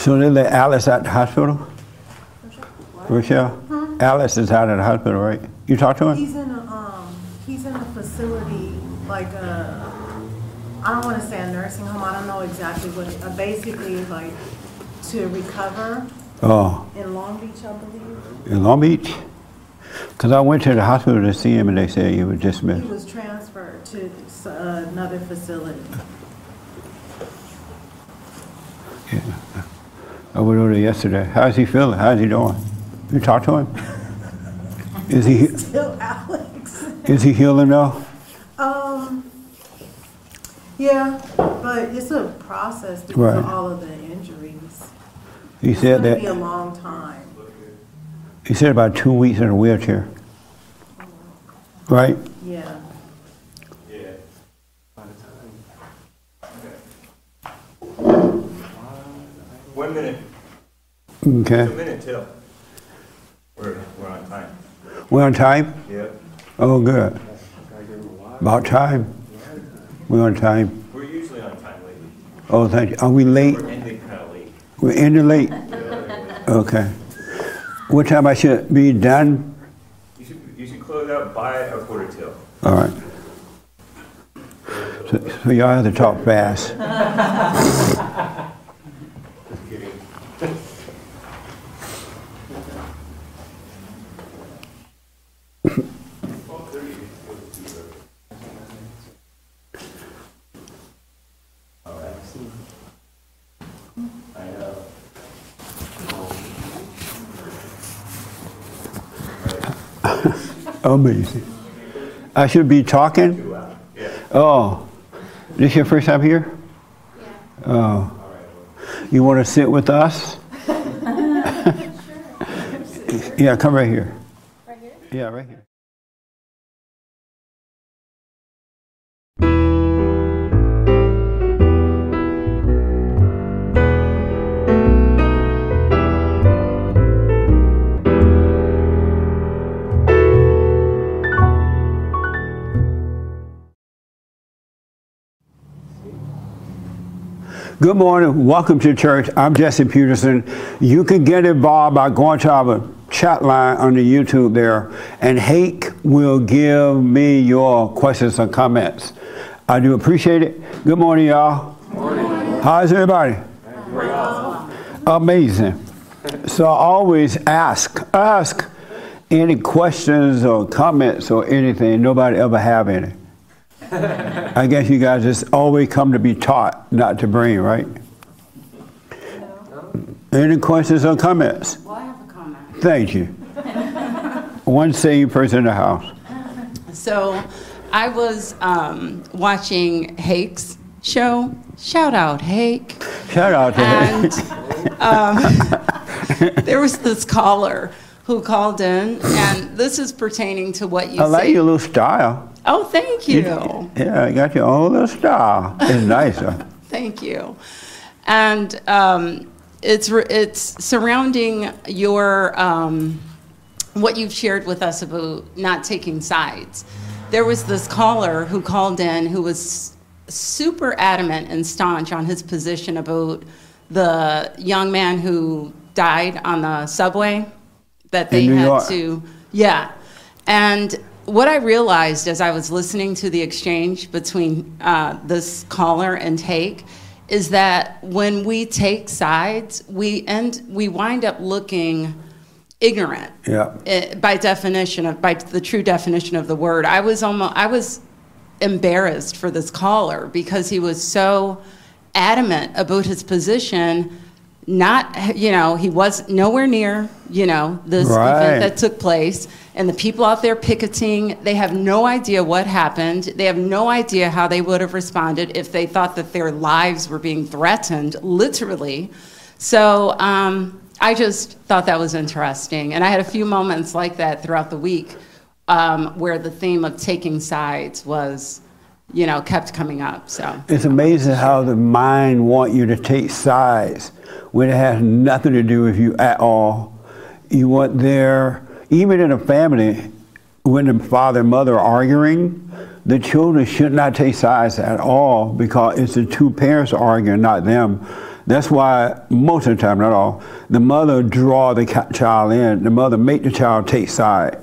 So they let Alice at the hospital? Rochelle? Alice is out at the hospital, right? You talked to him? He's in a, um, he's in a facility, like a, I don't wanna say a nursing home, I don't know exactly what, it- uh, basically like to recover Oh, in Long Beach, I believe. in Long Beach? Because I went to the hospital to see him and they said he was dismissed. He was transferred to uh, another facility. Went over there yesterday. How's he feeling? How's he doing? You talked to him? Is he, Still Alex. is he healing though? Um, yeah, but it's a process because Right. of all of the injuries. He It's said gonna be a long time. he said about two weeks in a wheelchair. Right? Yeah. One minute, Okay. a minute till. We're, we're on time. We're on time? Yep. Oh, good. About time. We're on time. We're usually on time lately. Oh, thank you. Are we late? We're ending kind of late. We're ending late? Okay. What time I should be done? You should, you should close out by a quarter till. All right. So, so y'all have to talk fast. Amazing. I should be talking? Oh, this your first time here? Yeah. Oh. You want to sit with us? Yeah, come right here. Right here? Yeah, right here. Good morning. Welcome to church. I'm Jesse Peterson. You can get involved by going to our chat line on the YouTube there, and Hake will give me your questions and comments. I do appreciate it. Good morning, y'all. Morning. How's everybody? Amazing. So I always ask, ask any questions or comments or anything. Nobody ever have any. I guess you guys just always come to be taught, not to bring, right? Any questions or comments? Well, I have a comment. Thank you. One saved person in the house. So, I was um, watching Hake's show. Shout out, Hake. Shout out to him. And um, there was this caller who called in, and this is pertaining to what you I like said. your little style. Oh, thank you. Yeah, I got your own little style. It's nice. huh? Thank you. And um, it's re- it's surrounding your um, what you've shared with us about not taking sides. There was this caller who called in who was super adamant and staunch on his position about the young man who died on the subway that they New had York. to yeah and what i realized as i was listening to the exchange between uh, this caller and Hake is that when we take sides we end we wind up looking ignorant Yeah. eh, by definition of by the true definition of the word i was almost i was embarrassed for this caller because he was so adamant about his position not you know he was nowhere near you know this Right. event that took place. And the people out there picketing they have no idea what happened. They have no idea how they would have responded if they thought that their lives were being threatened literally. So um, i just thought that was interesting. And i had a few moments like that throughout the week um, where the theme of taking sides was you know kept coming up so. It's amazing how the mind want you to take sides when it has nothing to do with you at all. You want there, even in a family, when the father and mother are arguing, the children should not take sides at all because it's the two parents arguing, not them. That's why most of the time, not all, the mother draw the child in. The mother make the child take side,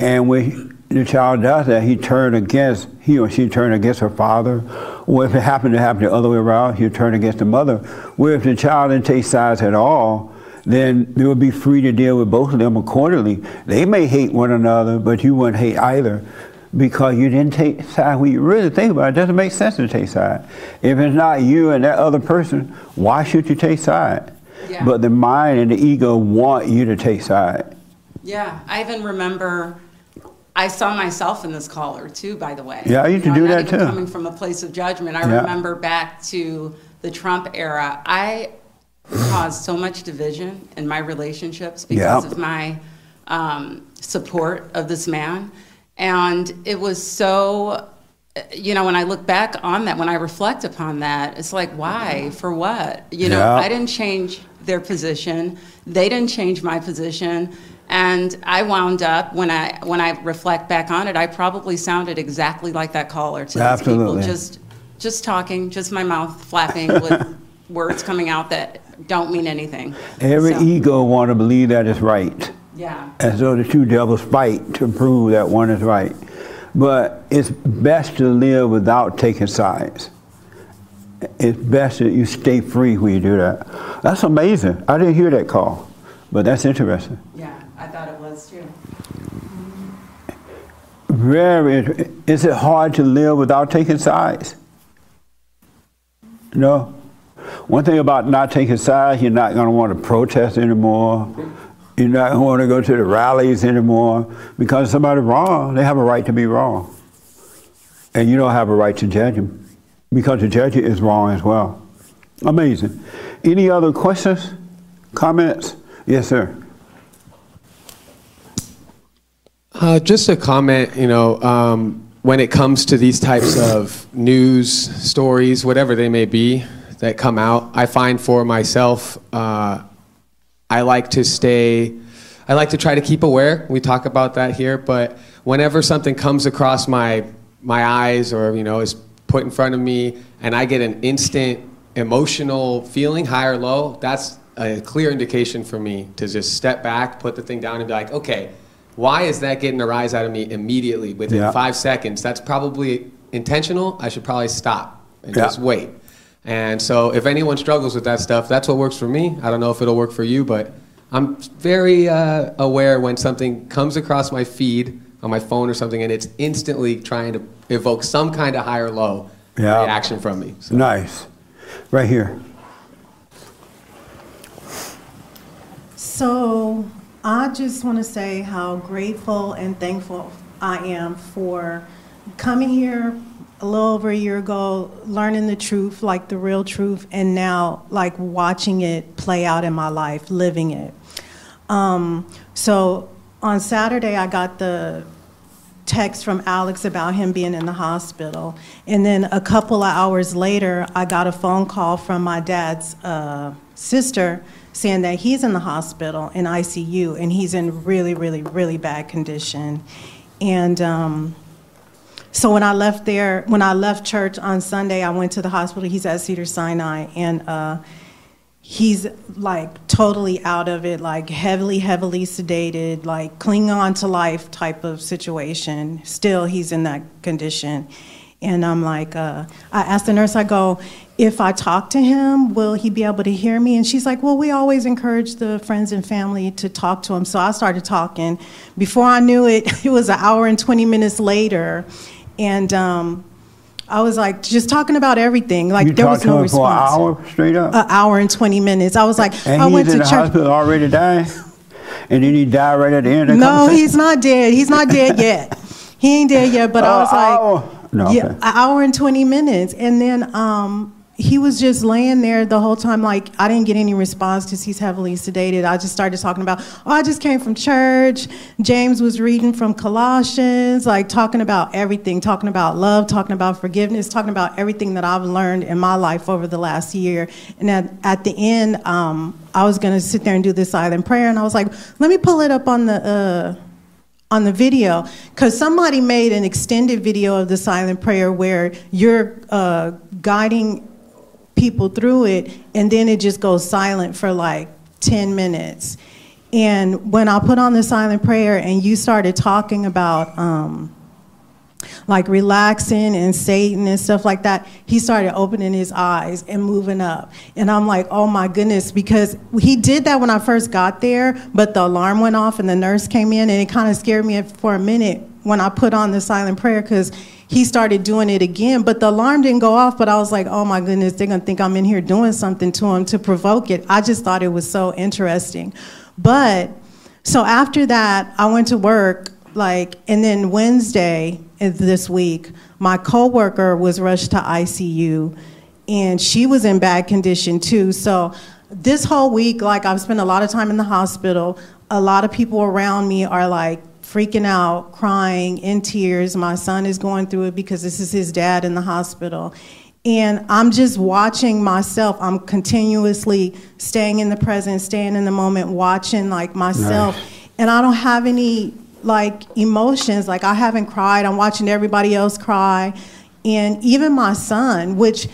and when the child does that, he turn against he or she turn against her father, or if it happened to happen the other way around, he'll turn against the mother. Where if the child didn't take sides at all, then they would be free to deal with both of them accordingly. They may hate one another, but you wouldn't hate either because you didn't take side. When you really think about it, it doesn't make sense to take side. If it's not you and that other person, why should you take side? Yeah. But the mind and the ego want you to take side. Yeah, I even remember. I saw myself in this caller too. By the way. Yeah, I used to know, do not that too. Coming from a place of judgment, I Yeah. remember back to the Trump era. I caused so much division in my relationships because Yeah. of my um, support of this man, and it was so. You know, when I look back on that, when I reflect upon that, it's like, why? For what? You know. I didn't change their position. They didn't change my position. And I wound up when I when I reflect back on it, I probably sounded exactly like that caller to Absolutely. people, just just talking, just my mouth flapping with words coming out that don't mean anything. Every So, ego want to believe that it's right. yeah, as though the two devils fight to prove that one is right. But it's best to live without taking sides. It's best that you stay free when you do that. That's amazing. I didn't hear that call, but that's interesting. yeah, I thought it was too. Very. Is it hard to live without taking sides? No. One thing about not taking sides, you're not going to want to protest anymore. You're not going to want to go to the rallies anymore because somebody's wrong. They have a right to be wrong. And you don't have a right to judge them because the judge is wrong as well. Amazing. Any other questions, comments? Yes, sir. Uh, just a comment, you know, um, when it comes to these types of news stories, whatever they may be, that come out, I find for myself, uh, I like to stay, I like to try to keep aware. We talk about that here, but whenever something comes across my my eyes or you know is put in front of me, and I get an instant emotional feeling, high or low, that's a clear indication for me to just step back, put the thing down, and be like, okay, why is that getting a rise out of me immediately within Yeah. five seconds? That's probably intentional. I should probably stop and Yeah. just wait. And so, if anyone struggles with that stuff, that's what works for me. I don't know if it'll work for you, but I'm very uh, aware when something comes across my feed on my phone or something, and it's instantly trying to evoke some kind of high or low Yeah. reaction from me. So, Nice. Right here. So I just want to say how grateful and thankful I am for coming here a little over a year ago, learning the truth, like the real truth, and now like watching it play out in my life, living it. Um, so on Saturday, I got the text from Alex about him being in the hospital. And then a couple of hours later, I got a phone call from my dad's uh, sister saying that he's in the hospital in ICU and he's in really, really, really bad condition. And um, so when I left there, when I left church on Sunday, I went to the hospital. He's at Cedar Sinai, and uh, he's like totally out of it, like heavily, heavily sedated, like clinging on to life type of situation. Still, he's in that condition. And I'm like, uh, I asked the nurse, I go, if I talk to him, will he be able to hear me? And she's like, well, we always encourage the friends and family to talk to him. So I started talking. Before I knew it, it was an hour and 20 minutes later. And um, I was like, just talking about everything. Like You there was no him for an response. hour straight up? An hour and 20 minutes. I was like, and I he's went in to the church. hospital already dying? And then he died right at the end of No, he's not dead. He's not dead yet. He ain't dead yet. But I Uh, was like, hour. No, yeah, okay. an hour and 20 minutes. And then um, he was just laying there the whole time. Like, I didn't get any response because he's heavily sedated. I just started talking about, oh, I just came from church. James was reading from Colossians, like talking about everything, talking about love, talking about forgiveness, talking about everything that I've learned in my life over the last year. And at, at the end, um, I was going to sit there and do this silent prayer. And I was like, let me pull it up on the. Uh, on the video because somebody made an extended video of the silent prayer where you're uh, guiding people through it, and then it just goes silent for like 10 minutes. And when I put on the silent prayer and you started talking about um, like relaxing and Satan and stuff like that, he started opening his eyes and moving up. And I'm like, oh my goodness, because he did that when I first got there, but the alarm went off and the nurse came in and it kind of scared me for a minute when I put on the silent prayer because he started doing it again. But the alarm didn't go off, but I was like, oh my goodness, they're gonna think I'm in here doing something to him to provoke it. I just thought it was so interesting. But so after that, I went to work, like, and then Wednesday, this week, my coworker was rushed to ICU, and she was in bad condition too. So this whole week, like I've spent a lot of time in the hospital. A lot of people around me are like freaking out, crying, in tears. My son is going through it because this is his dad in the hospital. And I'm just watching myself. I'm continuously staying in the present, staying in the moment, watching like myself. Nice. And I don't have any like emotions. Like I haven't cried. I'm watching everybody else cry. And even my son, which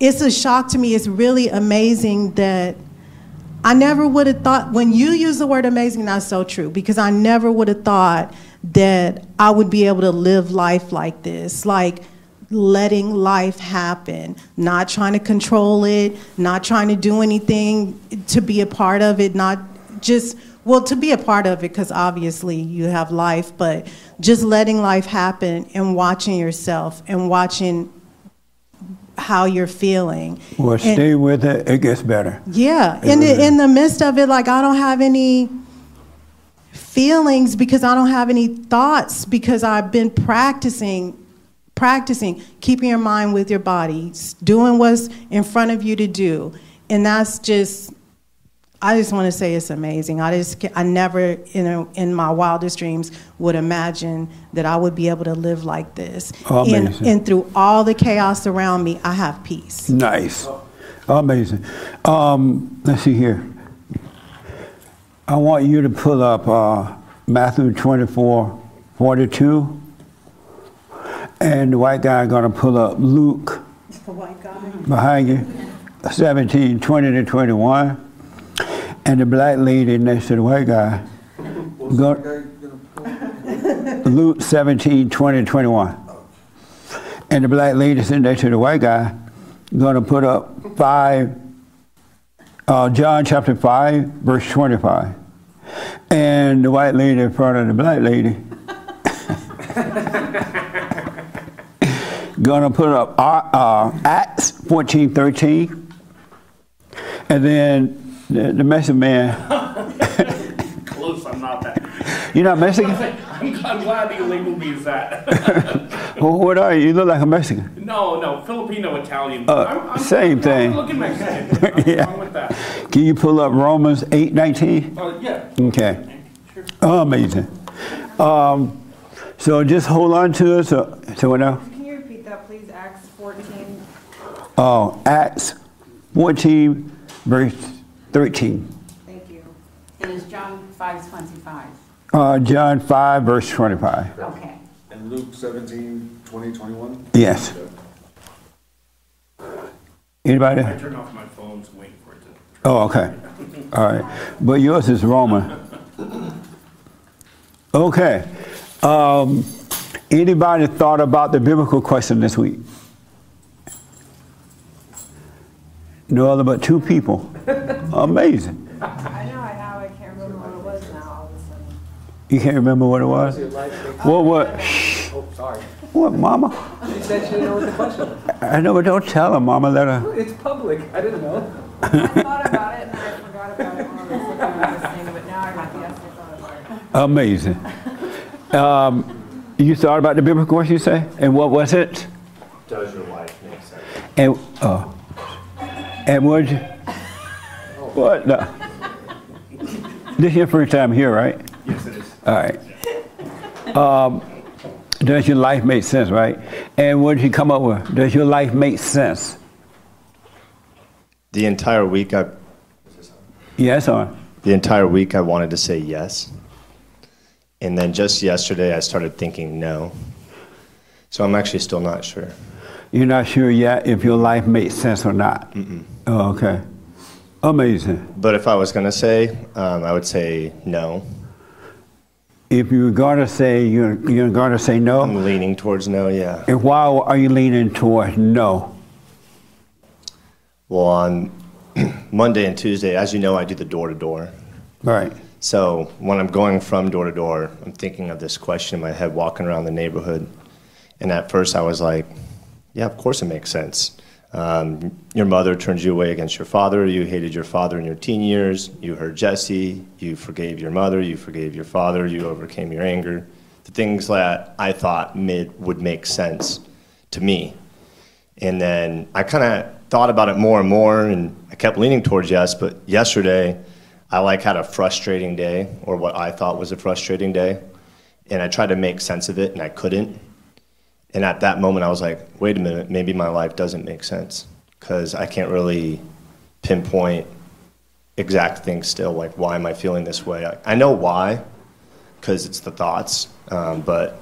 it's a shock to me, it's really amazing that I never would have thought, when you use the word amazing, that's so true, because I never would have thought that I would be able to live life like this. Like, letting life happen, not trying to control it, not trying to do anything to be a part of it, not just well, to be a part of it, because obviously you have life, but just letting life happen and watching yourself and watching how you're feeling. Well, And- stay with it. It gets better. yeah, in the in the midst of it, like I don't have any feelings because I don't have any thoughts because I've been practicing, practicing keeping your mind with your body, doing what's in front of you to do, and that's just. I just want to say it's amazing. I just ca- I never you know in my wildest dreams would imagine that I would be able to live like this. and, Amazing. and through all the chaos around me, I have peace. Nice. Amazing. Um, let's see here. I want you to pull up uh, Matthew 24 42. And the white guy going to pull up Luke The white guy behind you 17 20 to 21. And the black lady next to the white guy. Go, Luke 17 20 to 21. And the black lady sitting next to the white guy going to put up five, uh, John chapter 5, verse 25. And the white lady in front of the black lady going to put up uh, uh, Acts 14, 13. And then the, the Mexican man, Close, I'm not that. you're not Mexican? I'm, I'm glad you labeled me as that. well, what are you? You look like a Mexican. no, no, Filipino, Italian. Uh, I'm, I'm, same I'm thing. looking Mexican. What's Yeah. wrong with that? Can you pull up Romans 8, 19? Uh, yeah. Okay. Amazing. Um, so just hold on to it. So, so what now? Can you repeat that, please? Acts 14. Oh, Acts 14, verse 13. Thank you. It is John 5:25. Uh, John 5, verse 25. Okay. And Luke 17, 20, 21? Yes. Anybody? I turned off my phone, so waiting for it to. Oh, okay. All right. But yours is Roman. Okay. Um, anybody thought about the biblical question this week? No other but two people. Amazing. I know I have, I can't remember what it was now all of a sudden. You can't remember what it was? What, what? Shh. Oh, sorry. What, mama? She said she didn't know what the question was. I know, but don't tell her, mama. Let her. It's public. I didn't know. I thought about it and then I forgot about it when I was looking at this thing, but now I have, yes, I thought about it. Amazing. Um, you thought about the biblical question, you say? And what was it? Does your life make sense? And, uh, and would what? What? No. This is your first time here, right? Yes, it is. All right. Um, does your life make sense, right? And what did you come up with? Does your life make sense? The entire week, I, Yes or? the entire week, I wanted to say yes, and then just yesterday, I started thinking no. So I'm actually still not sure. You're not sure yet if your life makes sense or not. Oh, okay. Amazing. But if I was going to say, um, I would say no. If you're gonna say you're you're gonna say no, I'm leaning towards no, yeah. and why are you leaning towards no? Well, on Monday and Tuesday, as you know, I do the door to door. Right. So when I'm going from door to door, I'm thinking of this question in my head walking around the neighborhood. And at first I was like, yeah, of course it makes sense. Um, your mother turned you away against your father. You hated your father in your teen years. You heard Jesse. You forgave your mother. You forgave your father. You overcame your anger. The things that I thought made, would make sense to me. And then I kind of thought about it more and more, and I kept leaning towards yes. But yesterday, I like had a frustrating day, or what I thought was a frustrating day, and I tried to make sense of it, and I couldn't. And at that moment, I was like, wait a minute, maybe my life doesn't make sense because I can't really pinpoint exact things still. Like, why am I feeling this way? I, I know why because it's the thoughts, um, but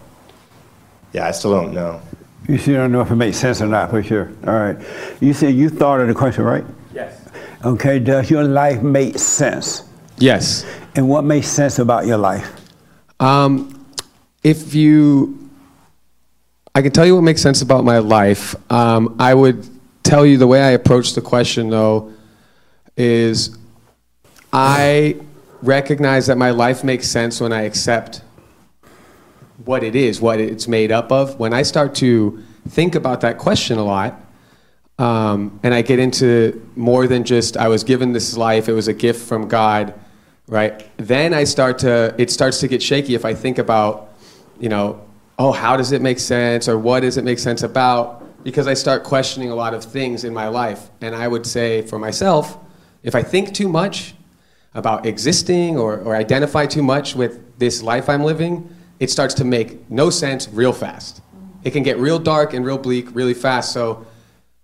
yeah, I still don't know. You still don't know if it makes sense or not for sure. All right. You said you thought of the question, right? Yes. Okay. Does your life make sense? Yes. And what makes sense about your life? Um, if you, I can tell you what makes sense about my life. Um, I would tell you the way I approach the question, though, is I recognize that my life makes sense when I accept what it is, what it's made up of. When I start to think about that question a lot, um, and I get into more than just I was given this life, it was a gift from God, right? Then I start to, it starts to get shaky if I think about, you know, oh, how does it make sense or what does it make sense about? Because I start questioning a lot of things in my life. And I would say for myself, if I think too much about existing or, or identify too much with this life I'm living, it starts to make no sense real fast. It can get real dark and real bleak really fast. So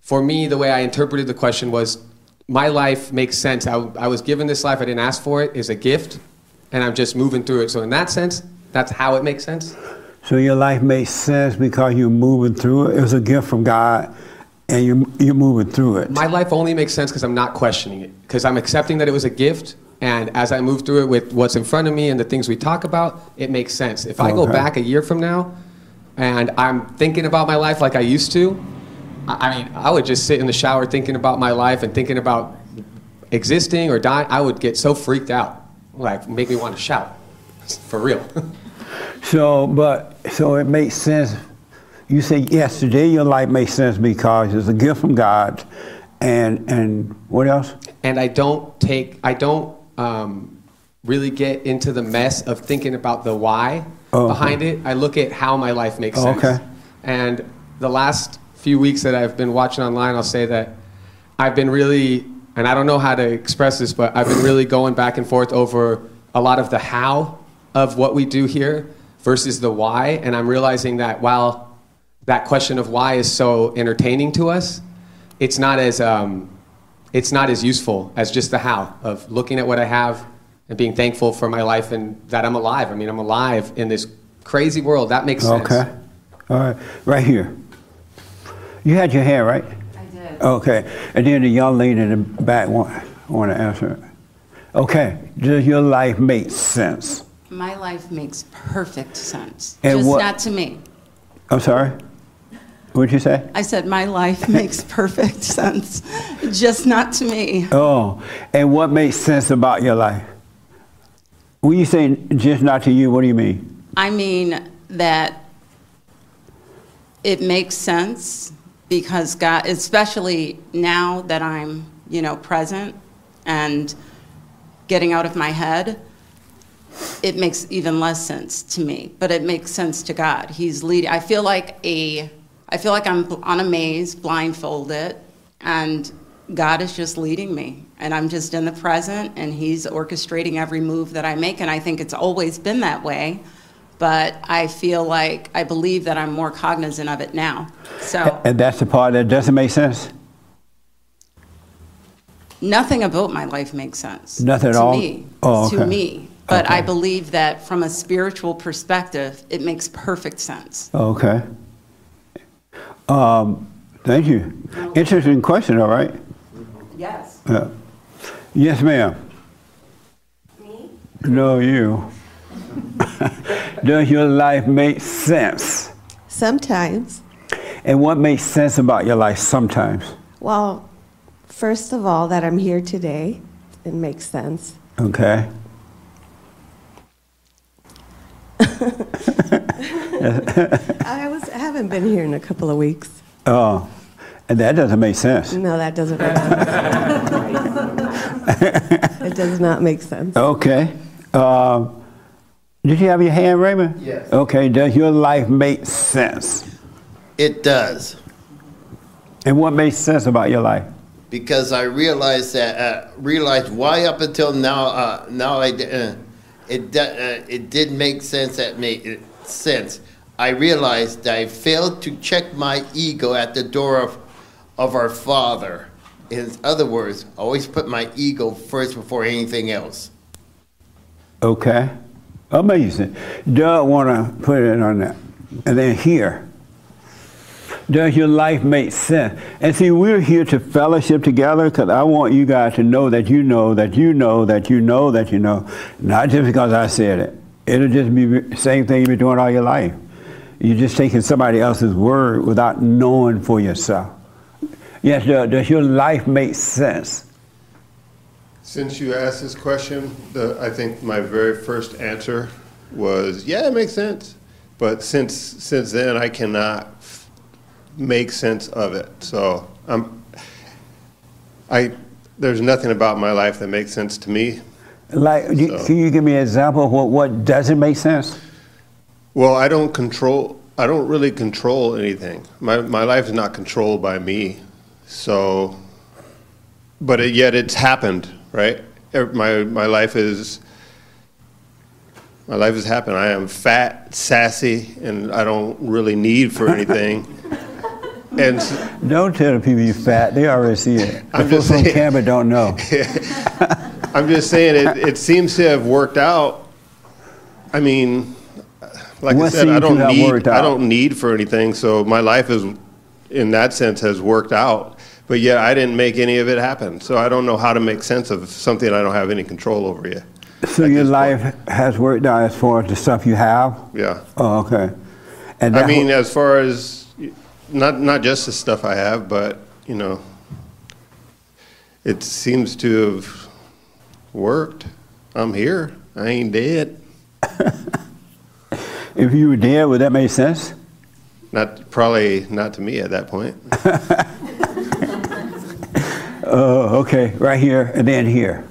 for me, the way I interpreted the question was my life makes sense. I, I was given this life, I didn't ask for it, is a gift, and I'm just moving through it. So, in that sense, that's how it makes sense. So your life makes sense because you're moving through it. It was a gift from God, and you're you're moving through it. My life only makes sense because I'm not questioning it, because I'm accepting that it was a gift. And as I move through it with what's in front of me and the things we talk about, it makes sense. If I go back a year from now and I'm thinking about my life like I used to, I I mean, I would just sit in the shower thinking about my life and thinking about existing or dying. I would get so freaked out, like make me want to shout, for real. So, but so it makes sense. You say yesterday. Your life makes sense because it's a gift from God, and and what else? and I don't take, I don't um, really get into the mess of thinking about the why Oh, okay. behind it. I look at how my life makes sense. okay. And the last few weeks that I've been watching online, I'll say that I've been really, and I don't know how to express this, but I've been really going back and forth over a lot of the how of what we do here versus the why. And I'm realizing that while that question of why is so entertaining to us, it's not as um, it's not as useful as just the how of looking at what I have and being thankful for my life and that I'm alive. I mean, I'm alive in this crazy world. That makes sense. Okay. All right. Right here. You had your hair right. I did. Okay. And then the young lady in the back want want to answer. it. Okay. Does your life make sense? My life makes perfect sense. And just what- not to me. I'm sorry. What'd you say? I said my life makes perfect sense, just not to me. Oh, and what makes sense about your life? When you say just not to you, what do you mean? I mean that it makes sense because God, especially now that I'm, you know, present and getting out of my head, it makes even less sense to me. But it makes sense to God. He's leading. I feel like a, I feel like I'm on a maze, blindfolded, and God is just leading me. And I'm just in the present, and He's orchestrating every move that I make. And I think it's always been that way. But I feel like I believe that I'm more cognizant of it now. So And that's the part that doesn't make sense? nothing about my life makes sense. Nothing at to all? Me, Oh, To me. But Okay. I believe that from a spiritual perspective, it makes perfect sense. Okay. Um, Thank you. Interesting question, all right? Yes. Uh, yes, ma'am. Me? No, you. Does your life make sense? Sometimes. And what makes sense about your life sometimes? Well, first of all, that I'm here today, it makes sense. Okay. I was I haven't been here in a couple of weeks. Oh, and that doesn't make sense. No, that doesn't make sense. it does not make sense. Okay. Uh, did you have your hand, Raymond? Yes. Okay. Does your life make sense? It does, And what makes sense about your life? because I realized that, uh, realized why up until now, uh, now I, d- uh, it, uh, it did make sense that made it sense. I realized I failed to check my ego at the door of, of our Father. In other words, I always put my ego first before anything else. Okay. Amazing. Doug want to put it on that. And then here. Does your life make sense? And see, we're here to fellowship together because I want you guys to know that you know that you know that you know that you know. Not just because I said it. It'll just be the same thing you've been doing all your life. You're just taking somebody else's word without knowing for yourself. Yes, does your life make sense? Since you asked this question, the, I think my very first answer was, yeah, it makes sense. But since, since then, I cannot make sense of it. So I'm, I, there's nothing about my life that makes sense to me. Like, you- So- can you give me an example of what, what doesn't make sense? Well, I don't control, I don't really control anything. My, my life is not controlled by me. So, but it, yet it's happened, right? Er- My, my life is, my life has happened. I am fat, sassy, and I don't really need for anything. and Don't tell the people you're fat. They already see it. I'm folks on saying. camera don't know. I'm just saying it, it seems to have worked out. I mean, like What I said, I seems to don't have need worked I out? don't need for anything. So my life is, in that sense, has worked out. But yet I didn't make any of it happen. So I don't know how to make sense of something I don't have any control over yet. So your life has worked out as far as the stuff you have? Yeah. Oh, okay. And I that mean, as far as not not just the stuff I have, but you know, it seems to have worked. I'm here. I ain't dead. if you were dead, would that make sense? Not probably not to me at that point. Oh, okay. Right here and then here.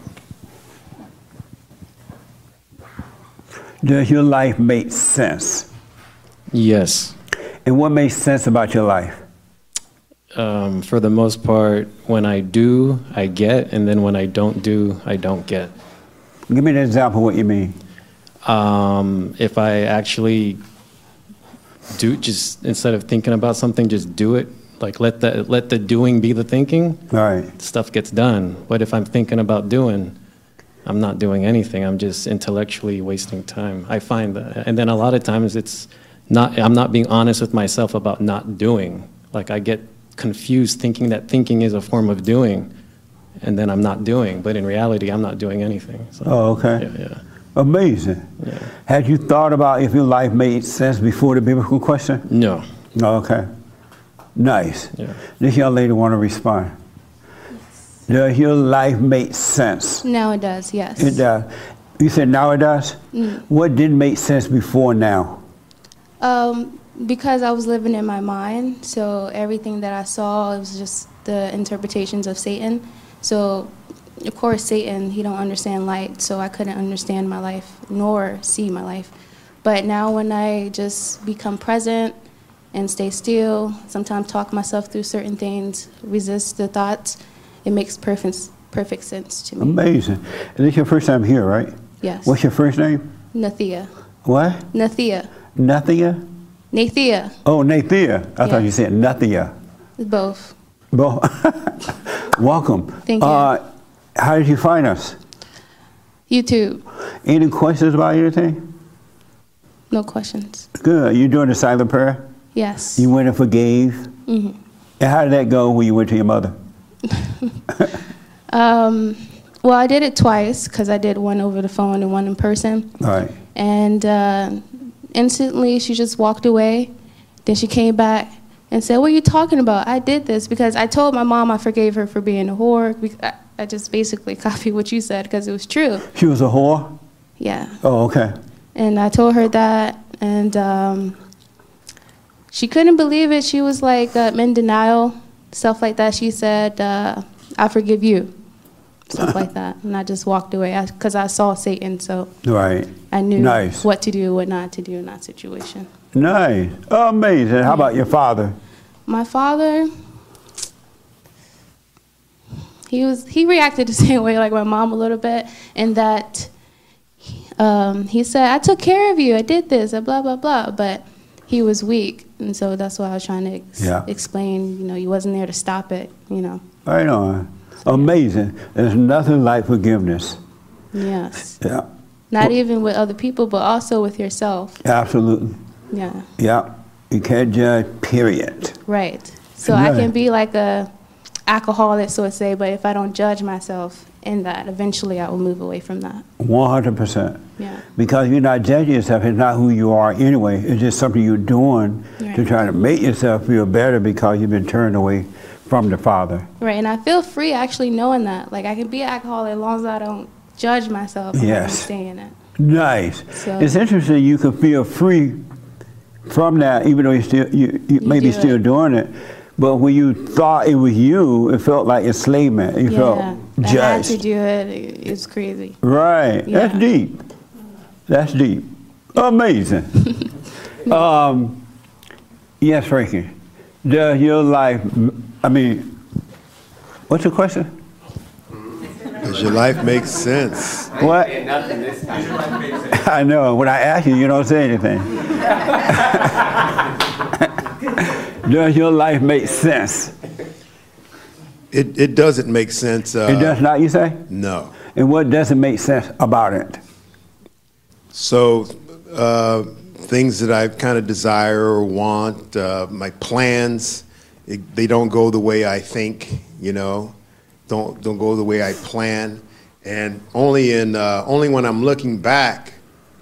Does your life make sense? Yes. And what makes sense about your life? Um, for the most part, when I do, I get, and then when I don't do, I don't get. Give me an example of what you mean. Um, if I actually do, just instead of thinking about something, just do it. Like let the let the doing be the thinking. Right. Stuff gets done. But if I'm thinking about doing, I'm not doing anything. I'm just intellectually wasting time. I find that, and then a lot of times it's not. I'm not being honest with myself about not doing. Like I get confused thinking that thinking is a form of doing, and then I'm not doing. But in reality, I'm not doing anything. So, Oh, okay. Yeah, yeah. Amazing. Had you thought about if your life made sense before the biblical question? No. Oh, okay. Nice. Yeah. This young lady want to respond. Does your life make sense? Now it does, yes. It does. You said now it does? Mm. What didn't make sense before now? Um, because I was living in my mind, so everything that I saw it was just the interpretations of Satan. So, of course, Satan he don't understand light, so I couldn't understand my life nor see my life. But now, when I just become present and stay still, sometimes talk myself through certain things, resist the thoughts, it makes perfect perfect sense to me. Amazing. And this your first time here, right? Yes. What's your first name? Nathia. What? Nathia. Nothia? Nathia. Oh, Nathia. I thought you said Nathia. Both. Both. welcome. Thank you. Uh, how did you find us? YouTube. Any questions about anything? No questions. Good. You doing the silent prayer? Yes. You went and forgave, hmm And how did that go when you went to your mother? Um, well, I did it twice because I did one over the phone and one in person. All right. And uh, instantly, she just walked away. Then she came back and said, "What are you talking about? I did this because I told my mom I forgave her for being a whore. I- just basically copied what you said because it was true. She was a whore? Yeah. Oh, okay. And I told her that, and um, she couldn't believe it. She was like uh, in denial, stuff like that. She said, uh, "I forgive you," stuff like that. And I just walked away because I saw Satan, so Right. I knew Nice. what to do, what not to do in that situation. Nice. Amazing. How about your father? My father, he was he reacted the same way like my mom a little bit, in that um, he said, "I took care of you. I did this. and Blah blah blah." But he was weak, and so that's why I was trying to ex- Yeah. explain. You know, he wasn't there to stop it. You know. Right on. Amazing. There's nothing like forgiveness. Yes. Yeah. Not even with other people, but also with yourself. Absolutely. Yeah. Yeah. You can't judge, period. Right. So I can be like a alcoholic, so to say, but if I don't judge myself in that, eventually I will move away from that. 100%. Yeah. Because you're not judging yourself. It's not who you are anyway. It's just something you're doing to try to make yourself feel better because you've been turned away from the Father. Right. And I feel free actually knowing that. Like I can be an alcoholic as long as I don't judge myself. Yes. in it. Nice. So- It's interesting you can feel free from that, even though you still you, you, may be do still it. doing it. But when you thought it was you, it felt like enslavement. You yeah. felt I had to judged. do it. It- It's crazy. Right. That's deep. That's deep. Amazing. um, yes, Frankie. Does your life, I mean, what's your question? Does your life make sense? What? Nothing this time. I know. When I ask you, you don't say anything. Does your life make sense? It, it doesn't make sense. Uh, it does not, you say? No. And what doesn't make sense about it? So, uh, things that I kind of desire or want, uh, my plans, it, they don't go the way I think. You know, don't don't go the way I plan, and only in uh, only when I'm looking back,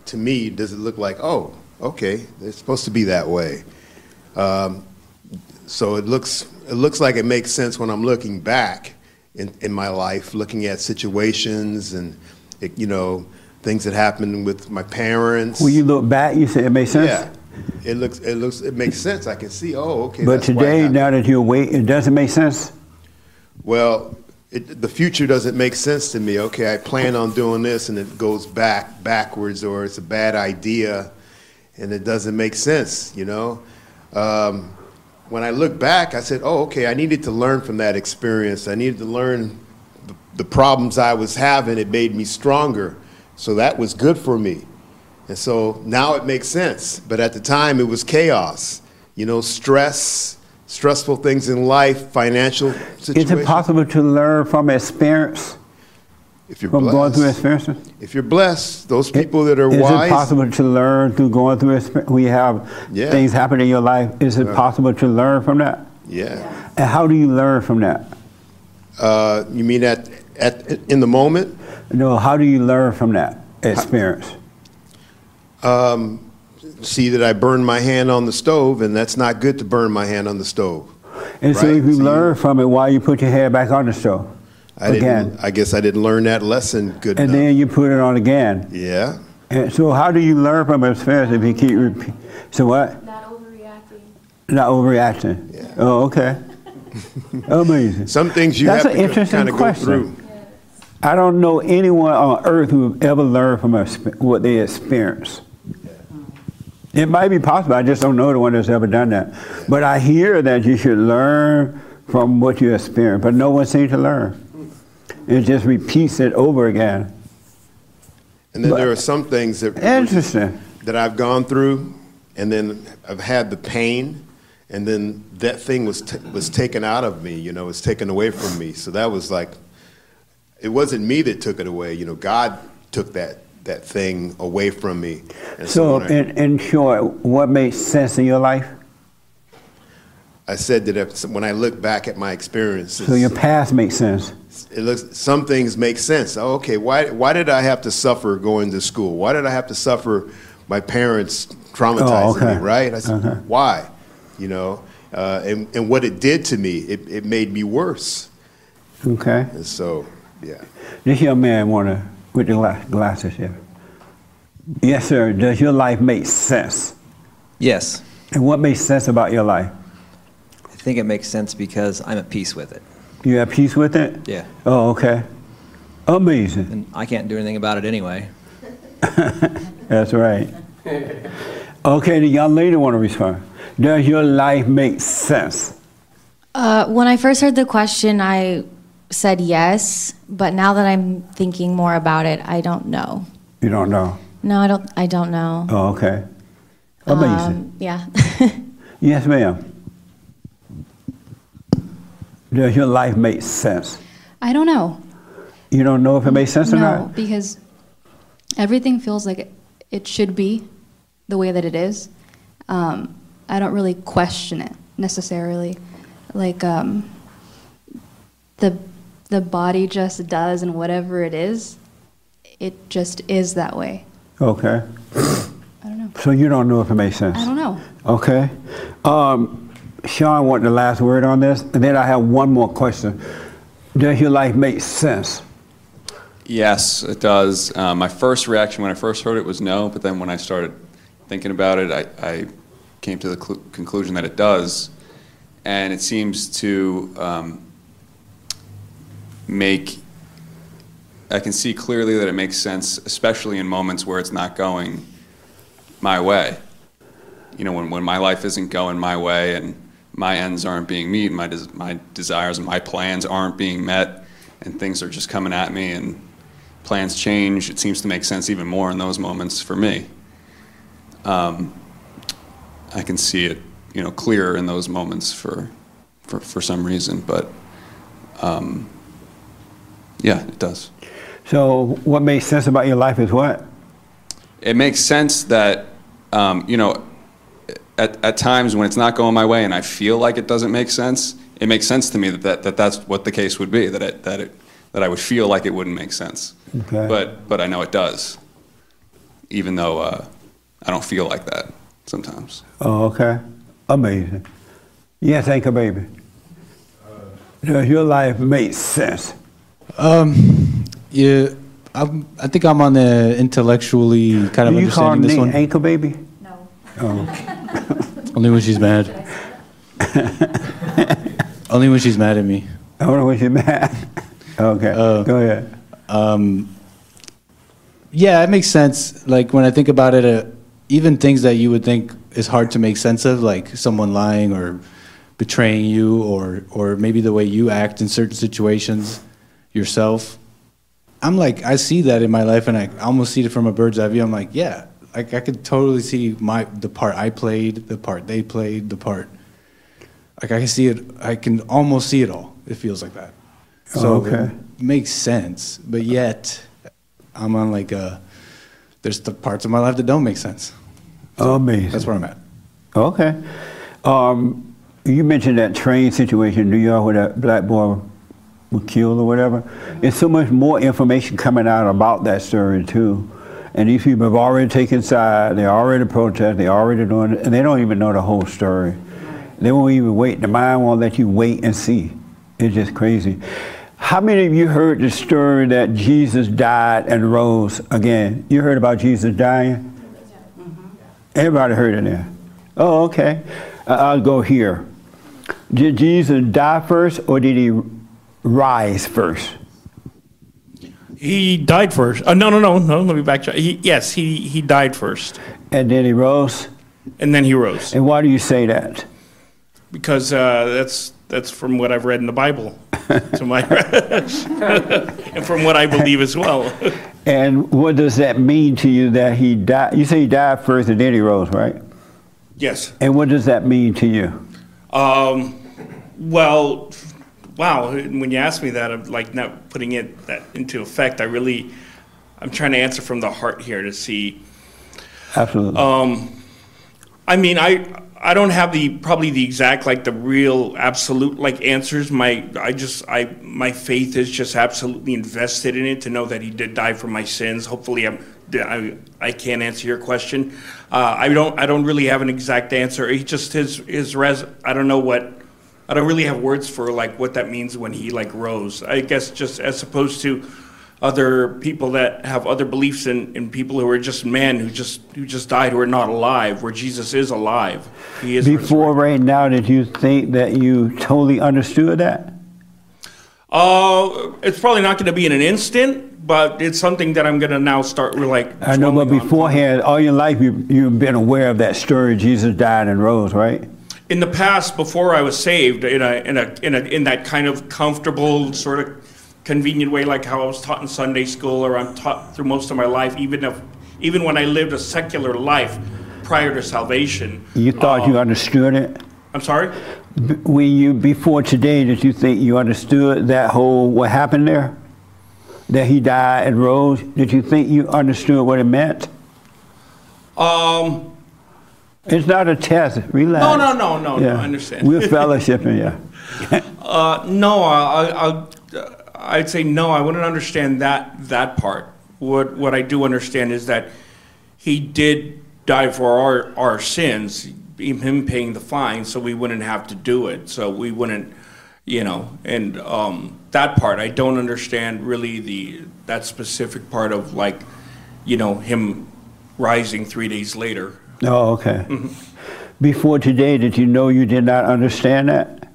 to me, does it look like, oh, okay, it's supposed to be that way. Um, so it looks it looks like it makes sense when I'm looking back in, in my life, looking at situations and it, you know things that happened with my parents. When you look back, you say it makes sense? Yeah, it looks it looks it makes sense. I can see. Oh, okay. but that's why it today, now that you're awake, it doesn't make sense? Well, it, the future doesn't make sense to me. Okay, I plan on doing this, and it goes back backwards, or it's a bad idea, and it doesn't make sense. You know, um, when I look back, I said, "Oh, okay, I needed to learn from that experience. I needed to learn the, the problems I was having. It made me stronger, so that was good for me." And so now it makes sense. But at the time, it was chaos. You know, stress, stressful things in life, financial situations. Is it possible to learn from experience? If you're from going through blessed. experiences? If you're blessed, those people that are Is wise. it possible to learn through going through experience? We have Yeah. things happen in your life. Is it Yeah. possible to learn from that? Yeah. And how do you learn from that? Uh, you mean at, at in the moment? No, how do you learn from that experience? Um, see that I burned my hand on the stove, and that's not good to burn my hand on the stove. And so if you So learn from it, why you put your hand back on the stove? I again. didn't. I guess I didn't learn that lesson good And enough. then you put it on again. yeah. And so how do you learn from experience if you keep repeat? So what? Not overreacting. Not overreacting. Oh, okay. Amazing. Some things you That's have an to interesting kind of go question. through. I don't know anyone on earth who ever learned from exp- what they experienced. It might be possible. I just don't know the one that's ever done that. But I hear that you should learn from what you experience, but no one seems to learn. It just repeats it over again. And then But- there are some things that Interesting. that I've gone through, and then I've had the pain, and then that thing was t- was taken out of me. You know, was taken away from me. So that was like, it wasn't me that took it away. You know, God took that that thing away from me. And So, when I- in, in short, what makes sense in your life? I said that if, when I look back at my experiences, So your past makes sense. it looks some things make sense. Oh, okay, why why did I have to suffer going to school? Why did I have to suffer my parents traumatizing Oh, okay. me? Right? I said, Okay. why? You know, uh, and and what it did to me, it, it made me worse. Okay. And so, yeah. This young man wanna with the gla- glasses here. Yes, sir. Does your life make sense? Yes. And what makes sense about your life? I think it makes sense because I'm at peace with it. You have peace with it? Yeah. Oh, okay. Amazing. And I can't do anything about it anyway. That's right. Okay, the young lady want to respond. Does your life make sense? Uh, when I first heard the question, I said yes, but now that I'm thinking more about it, I don't know. You don't know. No, I don't. I don't know. Oh, okay. Amazing. Um, yeah. yes, ma'am. Does your life make sense? I don't know. You don't know if it makes sense or no, not? because everything feels like it, it should be the way that it is. Um, I don't really question it necessarily. Like um, the the body just does, and whatever it is, it just is that way. Okay. I don't know. So you don't know if it makes sense? I don't know. Okay. Um, Sean want the last word on this, and then I have one more question. Does your life make sense? Yes, it does. Um, my first reaction when I first heard it was no, but then when I started thinking about it, I, I came to the cl- conclusion that it does. And it seems to um, make, I can see clearly that it makes sense, especially in moments where it's not going my way. You know, when, when my life isn't going my way and my ends aren't being met, my, des- my desires and my plans aren't being met, and things are just coming at me and plans change, it seems to make sense even more in those moments for me. Um, I can see it, you know, clearer in those moments for, for, for some reason, but um, yeah, it does. So what makes sense about your life is what? It makes sense that, um, you know, at, at times when it's not going my way and I feel like it doesn't make sense, it makes sense to me that, that, that that's what the case would be, that it, that it, that I would feel like it wouldn't make sense. Okay. But, but I know it does, even though uh, I don't feel like that sometimes. Oh, okay. Amazing. Yes, Anchor Baby. Does your life make sense? Um, yeah, I'm, I think I'm on the intellectually kind of Do you call understanding this Nate one. Anchor Baby? No. Oh. Only when she's mad. Only when she's mad at me. Only when she's mad. okay. Go ahead. Um, yeah, it makes sense. Like when I think about it, uh, even things that you would think is hard to make sense of, like someone lying or betraying you, or or maybe the way you act in certain situations yourself. I'm like, I see that in my life, and I almost see it from a bird's eye view. I'm like, yeah, like I could totally see my the part I played, the part they played, the part. Like I can see it. I can almost see it all. It feels like that. So Oh, okay. it makes sense, but yet I'm on like a. There's the parts of my life that don't make sense. Amazing. That's where I'm at. Okay. Um, you mentioned that train situation in New York where that black boy was killed or whatever. There's so much more information coming out about that story too. And these people have already taken side, they already protest, they already doing it, and they don't even know the whole story. They won't even wait. The mind won't let you wait and see. It's just crazy. How many of you heard the story that Jesus died and rose again? You heard about Jesus dying? Mm-hmm. Everybody heard it there. Oh, okay. I'll go here. Did Jesus die first or did he rise first? He died first. Uh, no, no, no, no. Let me backtrack. He, yes, he, he died first. And then he rose? And then he rose. And why do you say that? Because uh, that's that's from what I've read in the Bible, to my and from what I believe as well. And what does that mean to you that he died? You say he died first and then he rose, right? Yes. And what does that mean to you? Um, well, wow. When you ask me that, I'm like not putting it that into effect. I really, I'm trying to answer from the heart here to see. Absolutely. Um, I mean, I I don't have the probably the exact like the real absolute like answers. My I just I my faith is just absolutely invested in it to know that he did die for my sins. Hopefully, I'm I, I can't answer your question. Uh, I don't I don't really have an exact answer. He just his his res I don't know what I don't really have words for like what that means when he like rose. I guess just as opposed to other people that have other beliefs in, in people who are just men who just who just died who are not alive, where Jesus is alive. He is Before right now, did you think that you totally understood that? Uh, it's probably not going to be in an instant, but it's something that I'm going to now start with, like. I know, but beforehand, all your life, you, you've been aware of that story. Jesus died and rose, right? In the past, before I was saved, in a in a in a in that kind of comfortable sort of convenient way, like how I was taught in Sunday school, or I'm taught through most of my life, even if even when I lived a secular life prior to salvation. You thought you understood it? I'm sorry. B- When you, before today, did you think you understood that whole, what happened there? That he died and rose? Did you think you understood what it meant? Um, It's not a test. Relax. No, no, no, no, no, I understand. We're fellowshipping, yeah. Uh, no, I, I, I'd say no. I wouldn't understand that that part. What what I do understand is that he did die for our our sins, him paying the fine, so we wouldn't have to do it. So we wouldn't, you know, and um, that part I don't understand really the that specific part of like, you know, him rising three days later. Oh, okay. Mhm. Before today, did you know you did not understand that?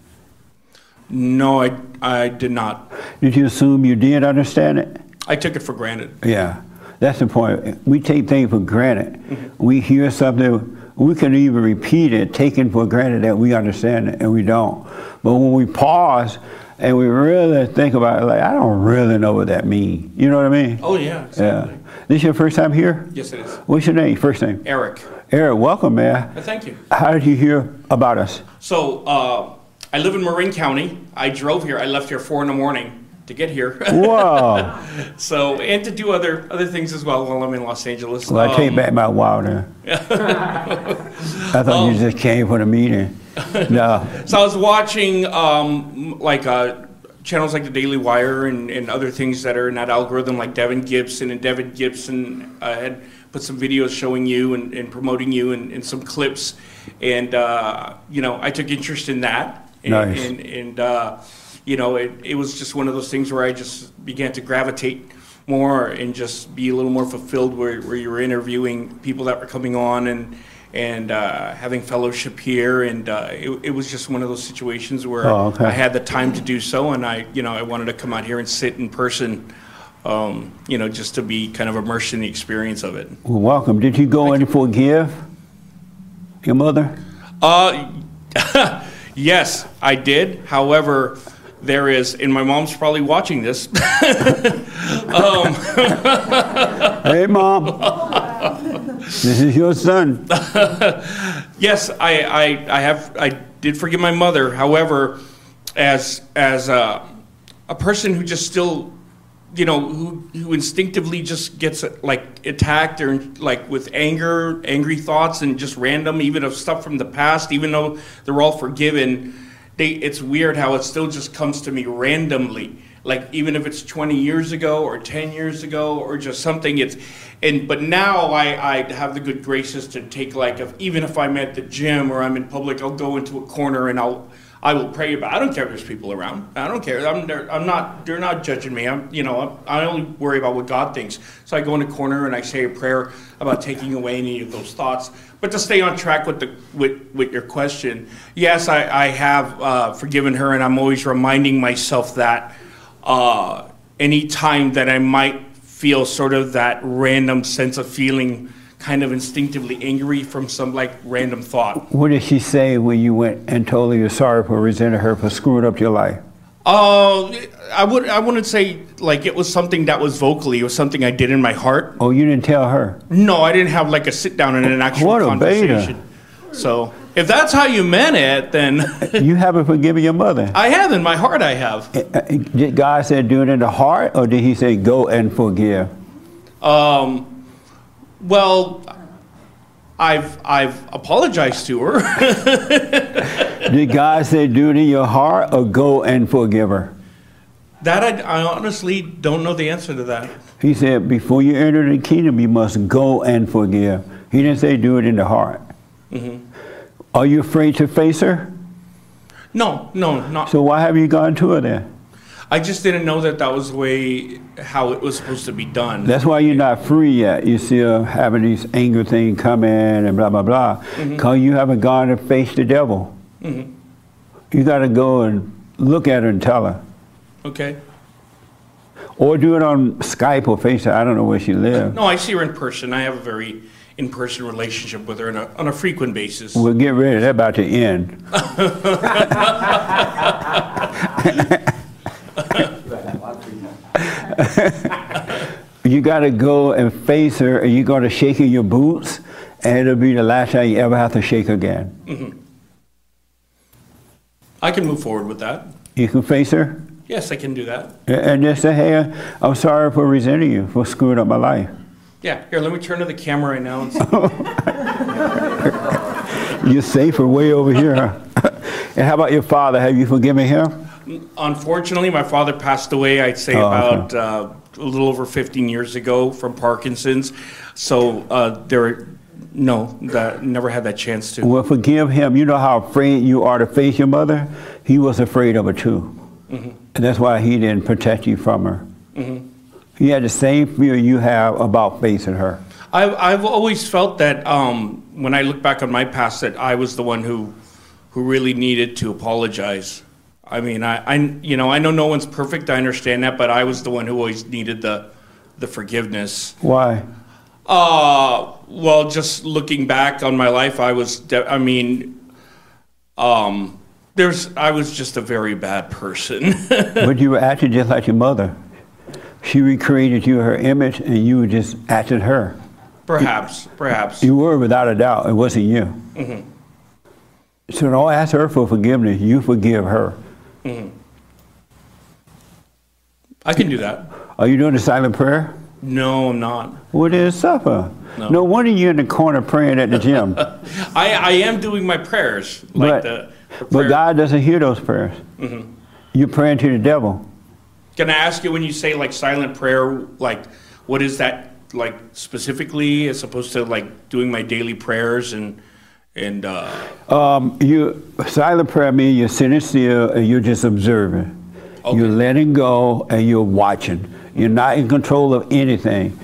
No, I I did not. Did you assume you did understand it? I took it for granted. Yeah, that's the point. We take things for granted. We hear something, we can even repeat it, taking for granted that we understand it, and we don't. But when we pause and we really think about it, like, I don't really know what that means. You know what I mean? Oh yeah. Yeah. This your first time here? Yes, it is. What's your name? First name? Eric. Eric, welcome, man. Uh, Thank you. How did you hear about us? So uh, I live in Marin County. I drove here. I left here four in the morning to get here. Whoa. so and to do other other things as well while I'm in Los Angeles. Well, I take Um, back my wow there. I thought you just came for the meeting. No. So I was watching um, like uh, channels like the Daily Wire and, and other things that are in that algorithm, like Devin Gibson. And Devin Gibson uh, had put some videos showing you and, and promoting you and, and some clips. And, uh, you know, I took interest in that. And, Nice. And, and uh, you know, it, it was just one of those things where I just began to gravitate more and just be a little more fulfilled where, where you were interviewing people that were coming on and and uh, having fellowship here and uh, it, it was just one of those situations where Oh, okay. I had the time to do so and I you know I wanted to come out here and sit in person um, you know just to be kind of immersed in the experience of it Well, welcome. Did you go in and forgive your mother? Uh, yes, I did. However, there is, and my mom's probably watching this. um, Hey, mom. This is your son. yes, I, I, I have, I did forgive my mother. However, as as a, a person who just still, you know, who who instinctively just gets like attacked or like with anger, angry thoughts, and just random, even of stuff from the past, even though they're all forgiven, they it's weird how it still just comes to me randomly. Like even if it's 20 years ago or 10 years ago or just something, it's and but now I, I have the good graces to take like if, even if I'm at the gym or I'm in public, I'll go into a corner and I'll I will pray about. I don't care if there's people around. I don't care. I'm I'm not. They're not judging me. I'm you know I only worry about what God thinks. So I go in a corner and I say a prayer about taking away any of those thoughts. But to stay on track with the with, with your question, yes, I, I have uh, forgiven her, and I'm always reminding myself that uh, any time that I might feel sort of that random sense of feeling kind of instinctively angry from some like random thought. What did she say when you went and told her you're sorry for resenting her for screwing up your life? Uh, I would I wouldn't say like it was something that was vocally. It was something I did in my heart. Oh, you didn't tell her? No, I didn't have like a sit down and an actual What a beta. conversation. So if that's how you meant it, then you haven't forgiven your mother. I have in my heart. I have. Did God say do it in the heart, or did He say go and forgive? Um, well, I've I've apologized to her. Did God say do it in your heart or go and forgive her? that I, I honestly don't know the answer to that. He said, before you enter the kingdom, you must go and forgive. He didn't say do it in the heart. hmm Are you afraid to face her? No, no, not. So why have you gone to her then? I just didn't know that that was the way how it was supposed to be done. That's why you're not free yet. You're still having these anger things come in and blah, blah, blah. Because you haven't gone to face the devil. hmm You got to go and look at her and tell her. Okay. Or do it on Skype or FaceTime. I don't know where she lives. No, I see her in person. I have a very in-person relationship with her on a, on a frequent basis. We'll get ready. That's about to end. you got to go and face her, and you're going to shake in your boots, and it'll be the last time you ever have to shake again. hmm I can move forward with that. You can face her, Yes, I can do that. and just say, "Hey, I'm sorry for resenting you, for screwing up my life." Yeah, here, let me turn to the camera right now and see. You're safer way over here. huh? and how about your father? Have you forgiven him? Unfortunately, my father passed away, I'd say Oh, about uh, a little over 15 years ago from Parkinson's. So uh, there, no, that, never had that chance to. Well, forgive him. You know how afraid you are to face your mother? He was afraid of her too. Mhm. And that's why he didn't protect you from her. Mhm. He had the same fear you have about facing her. I've, I've always felt that um, when I look back on my past, that I was the one who, who really needed to apologize. I mean, I, I, you know, I know no one's perfect. I understand that, but I was the one who always needed the, the forgiveness. Why? Uh, well, just looking back on my life, I was, de- I mean, um, there's, I was just a very bad person. but you were acting just like your mother. She recreated you her image, and you just acted her. perhaps, perhaps. You were without a doubt. It wasn't you. hmm So don't ask her for forgiveness. You forgive her. hmm I can do that. Are you doing a silent prayer? No, I'm not. What is suffer. No. No wonder you're in the corner praying at the gym. I, I am doing my prayers, like But- the, the But. God doesn't hear those prayers. Mhm. You're praying to the devil. Can I ask you when you say like silent prayer, like what is that like specifically, as opposed to like doing my daily prayers and and uh, Um, you silent prayer means you're sitting still and you're just observing. Okay. You're letting go and you're watching. You're not in control of anything.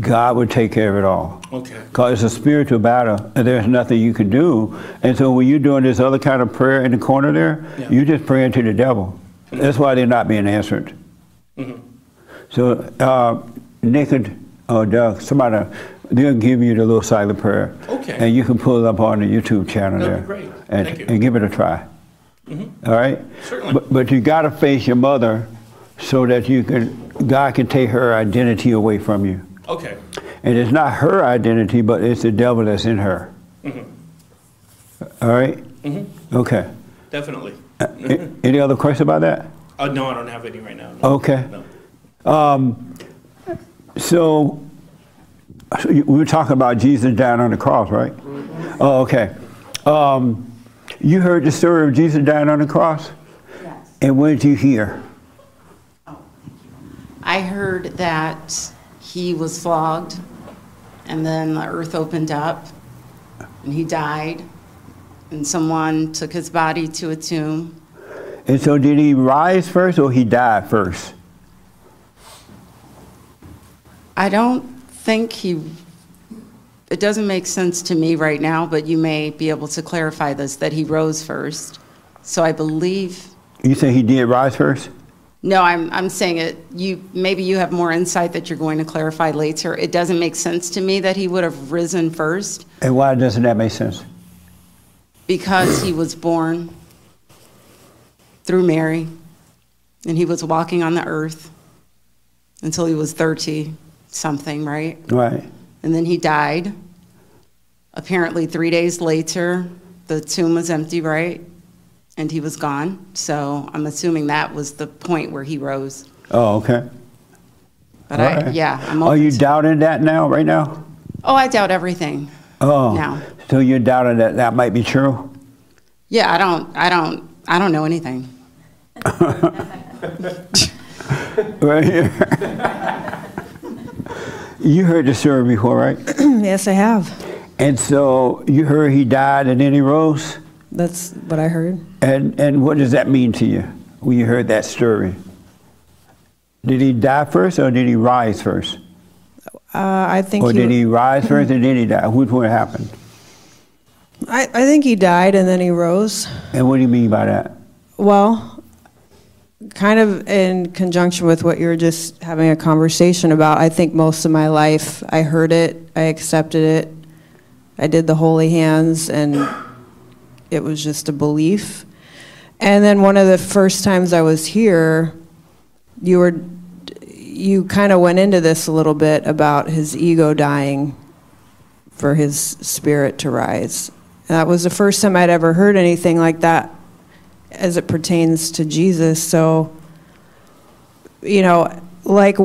God will take care of it all. okay, Because it's a spiritual battle and there's nothing you can do. And so when you're doing this other kind of prayer in the corner there, Yeah. you're just praying to the devil. That's why they're not being answered. Mhm. So uh, Nick and uh, Doug, somebody, they'll give you the little silent prayer. Okay. And you can pull it up on the YouTube channel That'd there. And, and give it a try. Mhm. All right? Certainly. But, but you got to face your mother so that you can, God can take her identity away from you. okay, And it's not her identity, but it's the devil that's in her. Mhm. All right? Mhm. Okay. definitely. Uh, any other question about that? Uh, no, I don't have any right now. no. Okay. No. Um, so, so you- we were talking about Jesus dying on the cross, right? Oh, okay. Um, you heard the story of Jesus dying on the cross? Yes. And what did you hear? I heard that he was flogged, and then the earth opened up, and he died, and someone took his body to a tomb. And so, did he rise first or he died first? I don't think he, it doesn't make sense to me right now, but you may be able to clarify this, that he rose first. So I believe, You say he did rise first? no, I'm, I'm saying it, you, maybe you have more insight that you're going to clarify later. It doesn't make sense to me that he would have risen first And why doesn't that make sense? because he was born through Mary and he was walking on the earth until he was 30 something, right? Right. And then he died. Apparently, three days later, the tomb was empty, right? And he was gone. So I'm assuming that was the point where he rose. Oh, okay. But All I, right. yeah, I'm Are you doubting that now, right now? Oh, I doubt everything. Oh, now. so you're doubting that that might be true? Yeah, I don't, I don't, I don't know anything. Right here. you heard the story before, right? yes, I have. And so you heard he died and then he rose? That's what I heard. And, and what does that mean to you when you heard that story? Did he die first or did he rise first? Uh, I think. Or he, did he rise first and then he died? Which one happened? I, I think he died and then he rose. And what do you mean by that? Well, kind of in conjunction with what you were just having a conversation about, I think most of my life I heard it, I accepted it, I did the holy hands, and it was just a belief. And then one of the first times I was here, you were you kind of went into this a little bit about his ego dying for his spirit to rise. And that was the first time I'd ever heard anything like that as it pertains to Jesus. So, you know, like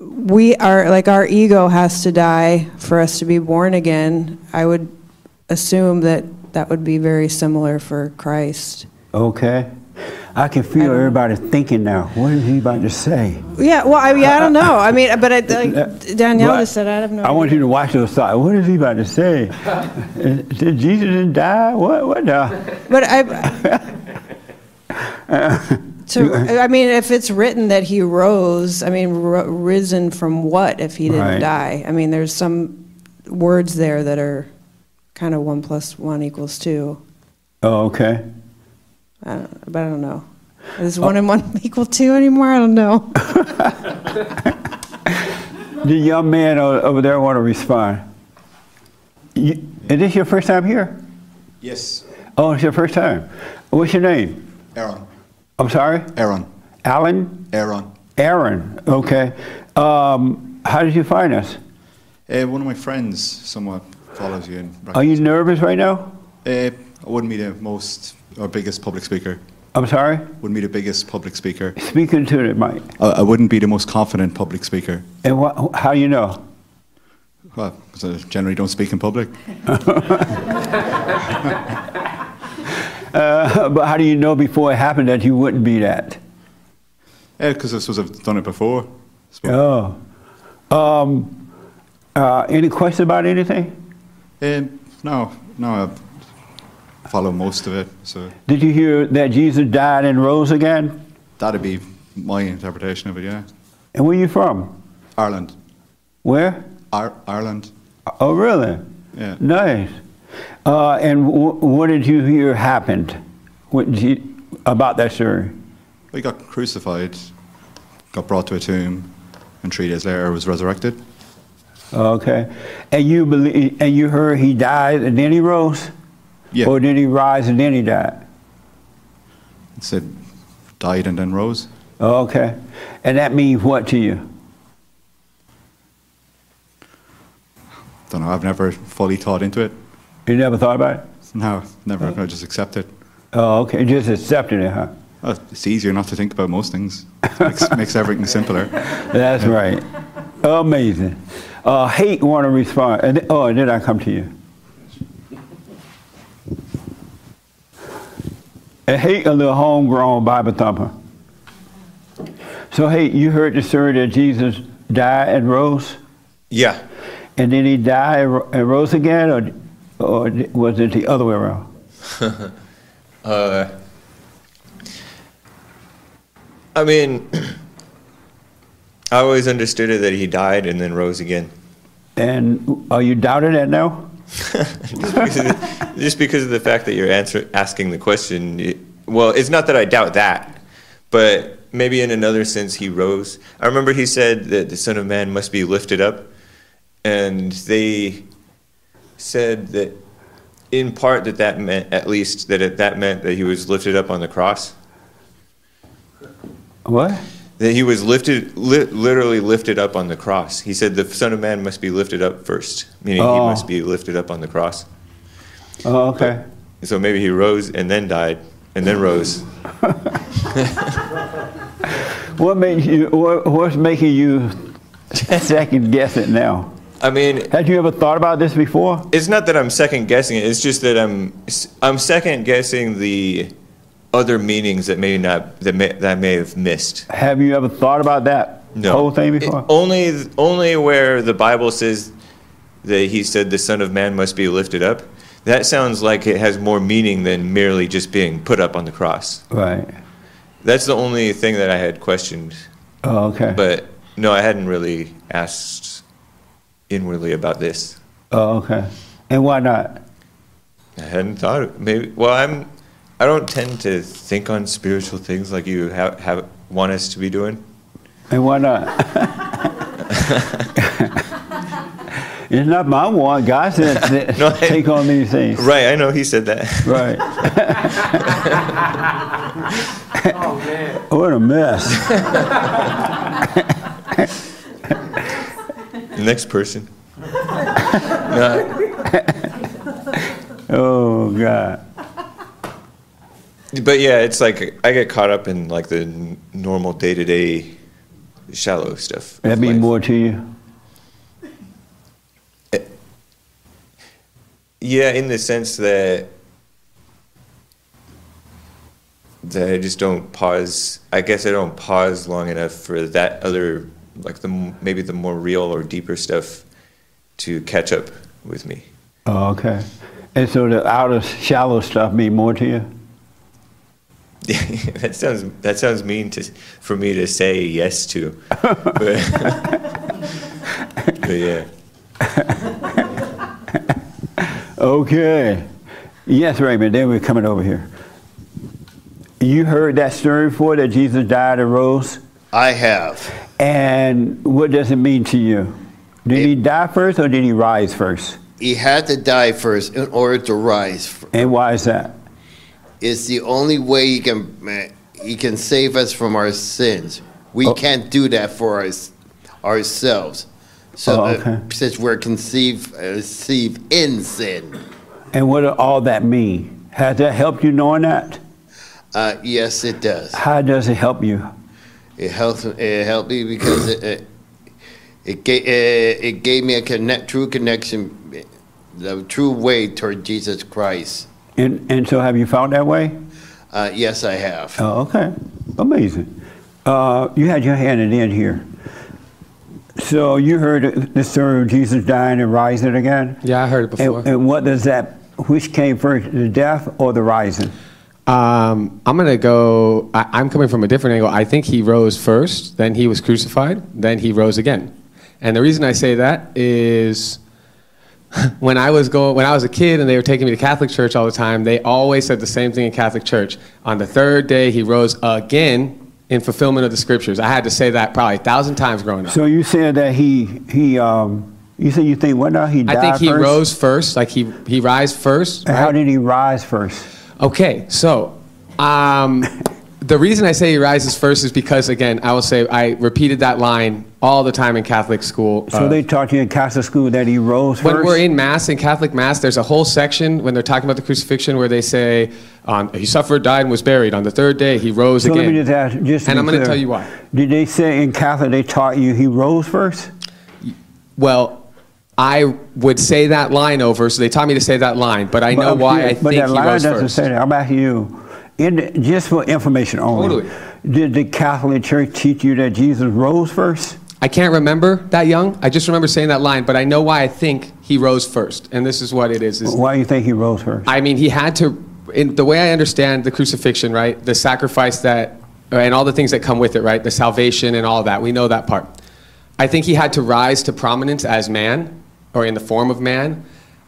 we are, like our ego has to die for us to be born again. I would assume that that would be very similar for Christ. Okay. I can feel everybody thinking now. What is he about to say? Yeah, well, I mean, I don't know. I mean, but I, like Danielle just said, I have no I want you to watch those thoughts. What is he about to say? Did Jesus didn't die? What? What the? But I, to, I mean, if it's written that he rose, I mean, ro- risen from what if he didn't Right. die? I mean, there's some words there that are kind of one plus one equals two. Oh, okay. I don't, but I don't know. Is one and one equal two anymore? I don't know. The young man over there want to respond. You, is this your first time here? Yes, Oh, it's your first time. What's your name? Aaron. I'm sorry? Aaron. Alan? Aaron. Aaron. Okay. Um, how did you find us? Uh, one of my friends somewhat follows you. In Are you nervous right now? Uh, I wouldn't be the most or biggest public speaker. I'm sorry? Wouldn't be the biggest public speaker. Speaking to it, Mike. I, I wouldn't be the most confident public speaker. And what, how do you know? Well, because I generally don't speak in public. Uh, but how do you know before it happened that you wouldn't be that? Yeah, because I suppose I've done it before. Oh. Um, uh, any question about anything? Um, no, no, I follow most of it. So Did you hear that Jesus died and rose again? that'd be my interpretation of it. Yeah. And where are you from? Ireland. Where? Ir- Ireland. Oh, really? Yeah. Nice. Uh, and w- what did you hear happened what did you, about that story? He got crucified, got brought to a tomb, and three days later was resurrected. Okay. And you believe, and you heard he died and then he rose? Yeah. Or did he rise and then he died? It said died and then rose. Okay. And that means what to you? Don't know. I've never fully thought into it. You never thought about it? No, never. I just accept it. Oh, okay. Just accepted it, huh? Well, it's easier not to think about most things. makes, makes everything simpler. That's right. Amazing. Uh, Hake want to respond. And oh, and then I come to you. And Hake a little homegrown Bible thumper. So, hey, you heard the story that Jesus died and rose? Yeah. And then he died and rose again, or, or was it the other way around? uh, I mean, I always understood it that he died and then rose again. And are you doubting that now? Just, because of the, just because of the fact that you're answer, asking the question. it- well, it's not that I doubt that, but maybe in another sense he rose. I remember he said that the Son of Man must be lifted up, and they said that in part that that meant, at least, that it, that meant that he was lifted up on the cross. What? That he was lifted, li- literally lifted up on the cross. He said the Son of Man must be lifted up first, meaning he Oh. must be lifted up on the cross. Oh, okay. So maybe he rose and then died and then rose. What makes you? What, what's making you second guess it now? I mean, Had you ever thought about this before? it's not that I'm second guessing it. It's just that I'm I'm second guessing the other meanings that may not that may, that I may have missed. Have you ever thought about that No. whole thing It- before? only only where the Bible says that he said the Son of Man must be lifted up. That sounds like it has more meaning than merely just being put up on the cross. Right. That's the only thing that I had questioned. Oh, okay. But no, I hadn't really asked inwardly about this. Oh, okay. And why not? I hadn't thought of maybe. Well, I'm. I don't tend to think on spiritual things like you have, have want us to be doing. And why not? it's not my one. God said No, I- take on these things. Right, I know he said that. Right. Oh, man. What a mess. Next person. No, oh God. But yeah, it's like I get caught up in like the n- normal day to day shallow stuff. That mean more to you? Eh, yeah, in the sense that that I just don't pause. I guess I don't pause long enough for that other, like the maybe the more real or deeper stuff, to catch up with me. Oh, okay. And so the outer shallow stuff mean more to you? that sounds that sounds mean to for me to say yes to, but, but yeah. Okay. Yes, Raymond, then we're coming over here. You heard that story before that Jesus died and rose? I have. And what does it mean to you? Did he die first or did he rise first? He had to die first in order to rise. First. And why is that? It's the only way he can he can save us from our sins. We Oh. can't do that for us, ourselves. So Oh, uh, since we're conceived, uh, conceived in sin. And what does all that mean? Has that helped you knowing that? Uh, yes, it does. How does it help you? It helps. It helped me because it it, it gave uh, it gave me a connect true connection, the true way toward Jesus Christ. And, and so have you found that way? Uh, yes, I have. Oh, okay. Amazing. Uh, you had your hand in it here. So you heard the story of Jesus dying and rising again? Yeah, I heard it before. And, and what does that, which came first, the death or the rising? Um, I'm gonna go. I, I'm coming from a different angle. I think he rose first, then he was crucified, then he rose again. And the reason I say that is when I was going, when I was a kid, and they were taking me to Catholic church all the time. They always said the same thing in Catholic church. On the third day, he rose again in fulfillment of the scriptures. I had to say that probably a thousand times growing up. So you said that he, he, um, you said you think, what now, he died I think he first? rose first, like he he rise first. And How did he rise first? Okay, so um, the reason I say he rises first is because, again, I will say I repeated that line all the time in Catholic school. So uh, they taught you in Catholic school that he rose when first? we're in Mass, in Catholic Mass, there's a whole section when they're talking about the crucifixion where they say, um, he suffered, died, and was buried. On the third day, he rose so again. let me just ask, just and I'm going to tell you why. Did they say in Catholic they taught you he rose first? Well, I would say that line over, so they taught me to say that line, but I know But- why I think he rose first. but that line doesn't first. say that. I'm asking you, in, just for information only. Totally. Did the Catholic Church teach you that Jesus rose first? I can't remember that young. I just remember saying that line, but I know why I think he rose first, and this is what it is. is Why do you think he rose first? I mean, he had to, in the way I understand the crucifixion, right? The sacrifice that, and all the things that come with it, right? The salvation and all that. We know that part. I think he had to rise to prominence as man, or in the form of man,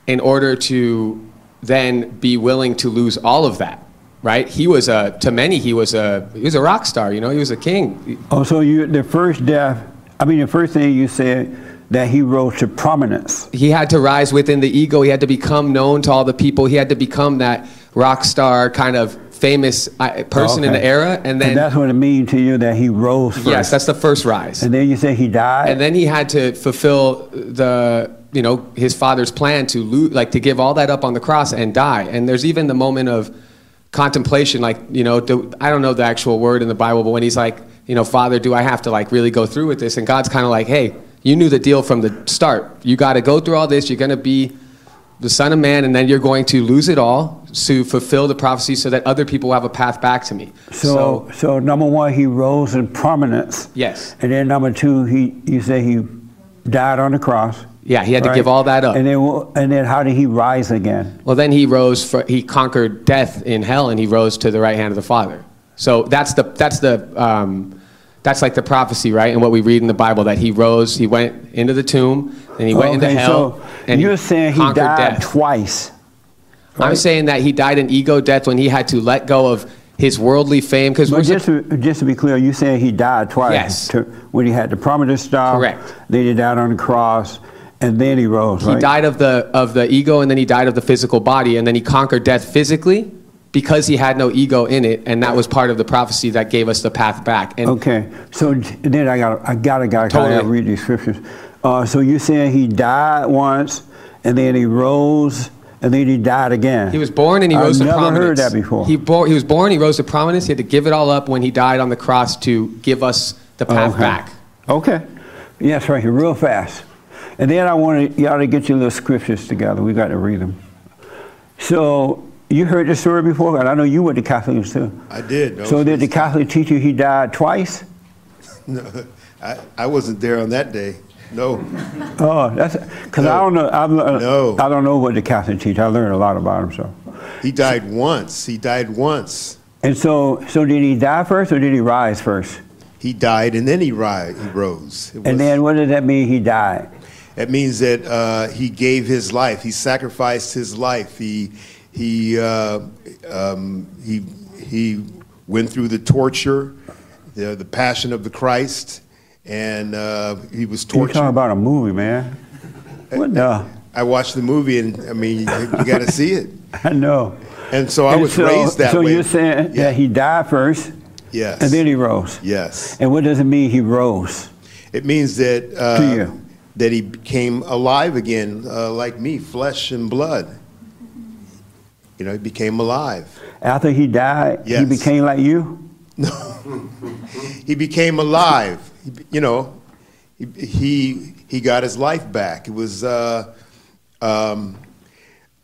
in order to then be willing to lose all of that, right? He was a, to many, he was a, he was a rock star, you know, he was a king. Oh, so you the first death, I mean, the first thing you said that he rose to prominence. he had to rise within the ego. He had to become known to all the people. He had to become that rock star kind of famous uh, person in the era. And then, that's what it means to you that he rose first. yes, that's the first rise. And then you say he died. And then he had to fulfill the, you know, his father's plan to lo- like to give all that up on the cross and die. And there's even the moment of contemplation, like, you know, do, I don't know the actual word in the Bible, but when he's like, you know, Father, do I have to like really go through with this? And God's kind of like, hey, You knew the deal from the start. You got to go through all this. You're going to be the Son of Man, and then you're going to lose it all to fulfill the prophecy so that other people will have a path back to me. So, so, number one, he rose in prominence. Yes. And then number two, he you say he died on the cross. Yeah, he had to give all that up. And then, and then how did he rise again? Well, then he rose. For, he conquered death in hell, and he rose to the right hand of the Father. So that's the that's the um, that's like the prophecy, right? And what we read in the Bible that he rose, he went into the tomb, and he went into hell, so and you're saying he died death. twice. I'm saying that he died an ego death when he had to let go of his worldly fame because But just to, just to be clear, you saying he died twice. Yes. To, when he had the prominent star. Correct. Then he died on the cross, and then he rose. He right? died of the of the ego, and then he died of the physical body, and then he conquered death physically because he had no ego in it, and that was part of the prophecy that gave us the path back. And Okay, so then I got I got to got to read these scriptures. Uh, so you're saying he died once, and then he rose, and then he died again. He was born and he I've rose to never prominence. heard that before. He, bo- he was born, he rose to prominence. He had to give it all up when he died on the cross to give us the path Okay. back. Okay, yes, right here, real fast. And then I want y'all to get your little scriptures together. We got to read them. So you heard this story before, and I know you went to Catholic too. I did. No, So did the Catholic teach you he died twice? no, I, I wasn't there on that day. No. Oh, that's because I don't know. I'm, uh, no. I don't know what the Catholic teach. I learned a lot about him. So. He died once. He died once. And so, so did he die first, or did he rise first? He died and then he, ri- he rose. It was- And then, what does that mean? He died. It means that uh, he gave his life. He sacrificed his life. He he uh, um, he he went through the torture, the the passion of the Christ, and uh, he was tortured. You're talking about a movie, man. What the? I watched the movie, and I mean, you, got to see it. I know. And so I And was so- raised that so way. So you're saying that he died first, Yes. and then he rose. Yes. And what does it mean? He rose. It means that uh, To you. That he became alive again, uh, like me, flesh and blood. You know, he became alive. After he died, he became like you. No. he became alive. You know, he, he he got his life back. It was uh, um,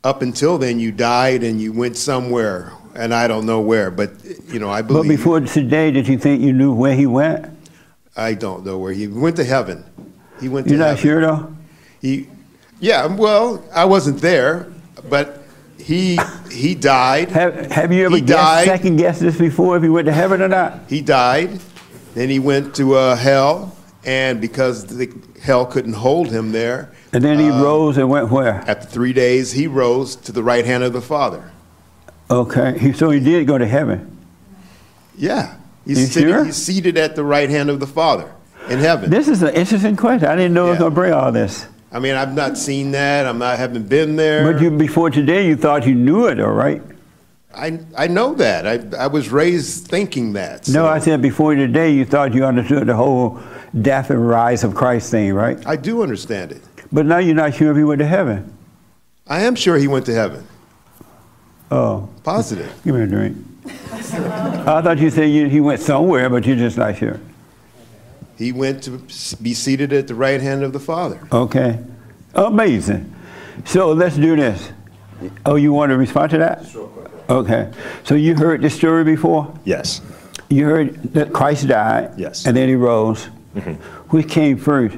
up until then you died and you went somewhere, and I don't know where, but you know I But believe. before today, did you think you knew where he went? I don't know where he went to heaven. He went to You're not sure though. He, yeah, well, I wasn't there, but he he died. Have, have you ever guessed, second guessed this before? If he went to heaven or not? He died. Then he went to uh, hell, and because the hell couldn't hold him there, And then he uh, rose and went where? After three days, he rose to the right hand of the Father. Okay, he, so he did go to heaven. Yeah, he's, sitting, sure? he's seated at the right hand of the Father in heaven. This is an interesting question. I didn't know it was gonna bring all this. I mean, I've not seen that. I'm not haven't been there. But you before today, you thought you knew it, all right? I I know that. I I was raised thinking that. No, I said before today, you thought you understood the whole death and rise of Christ thing, right? I do understand it. But now you're not sure if he went to heaven. I am sure he went to heaven. Oh, Positive. give me a drink. I thought you said you, he went somewhere, but you're just not sure. He went to be seated at the right hand of the Father. Okay, amazing. So let's do this. Oh, you want to respond to that? Okay. So you heard this story before? Yes. You heard that Christ died. Yes. And then he rose. Which came first,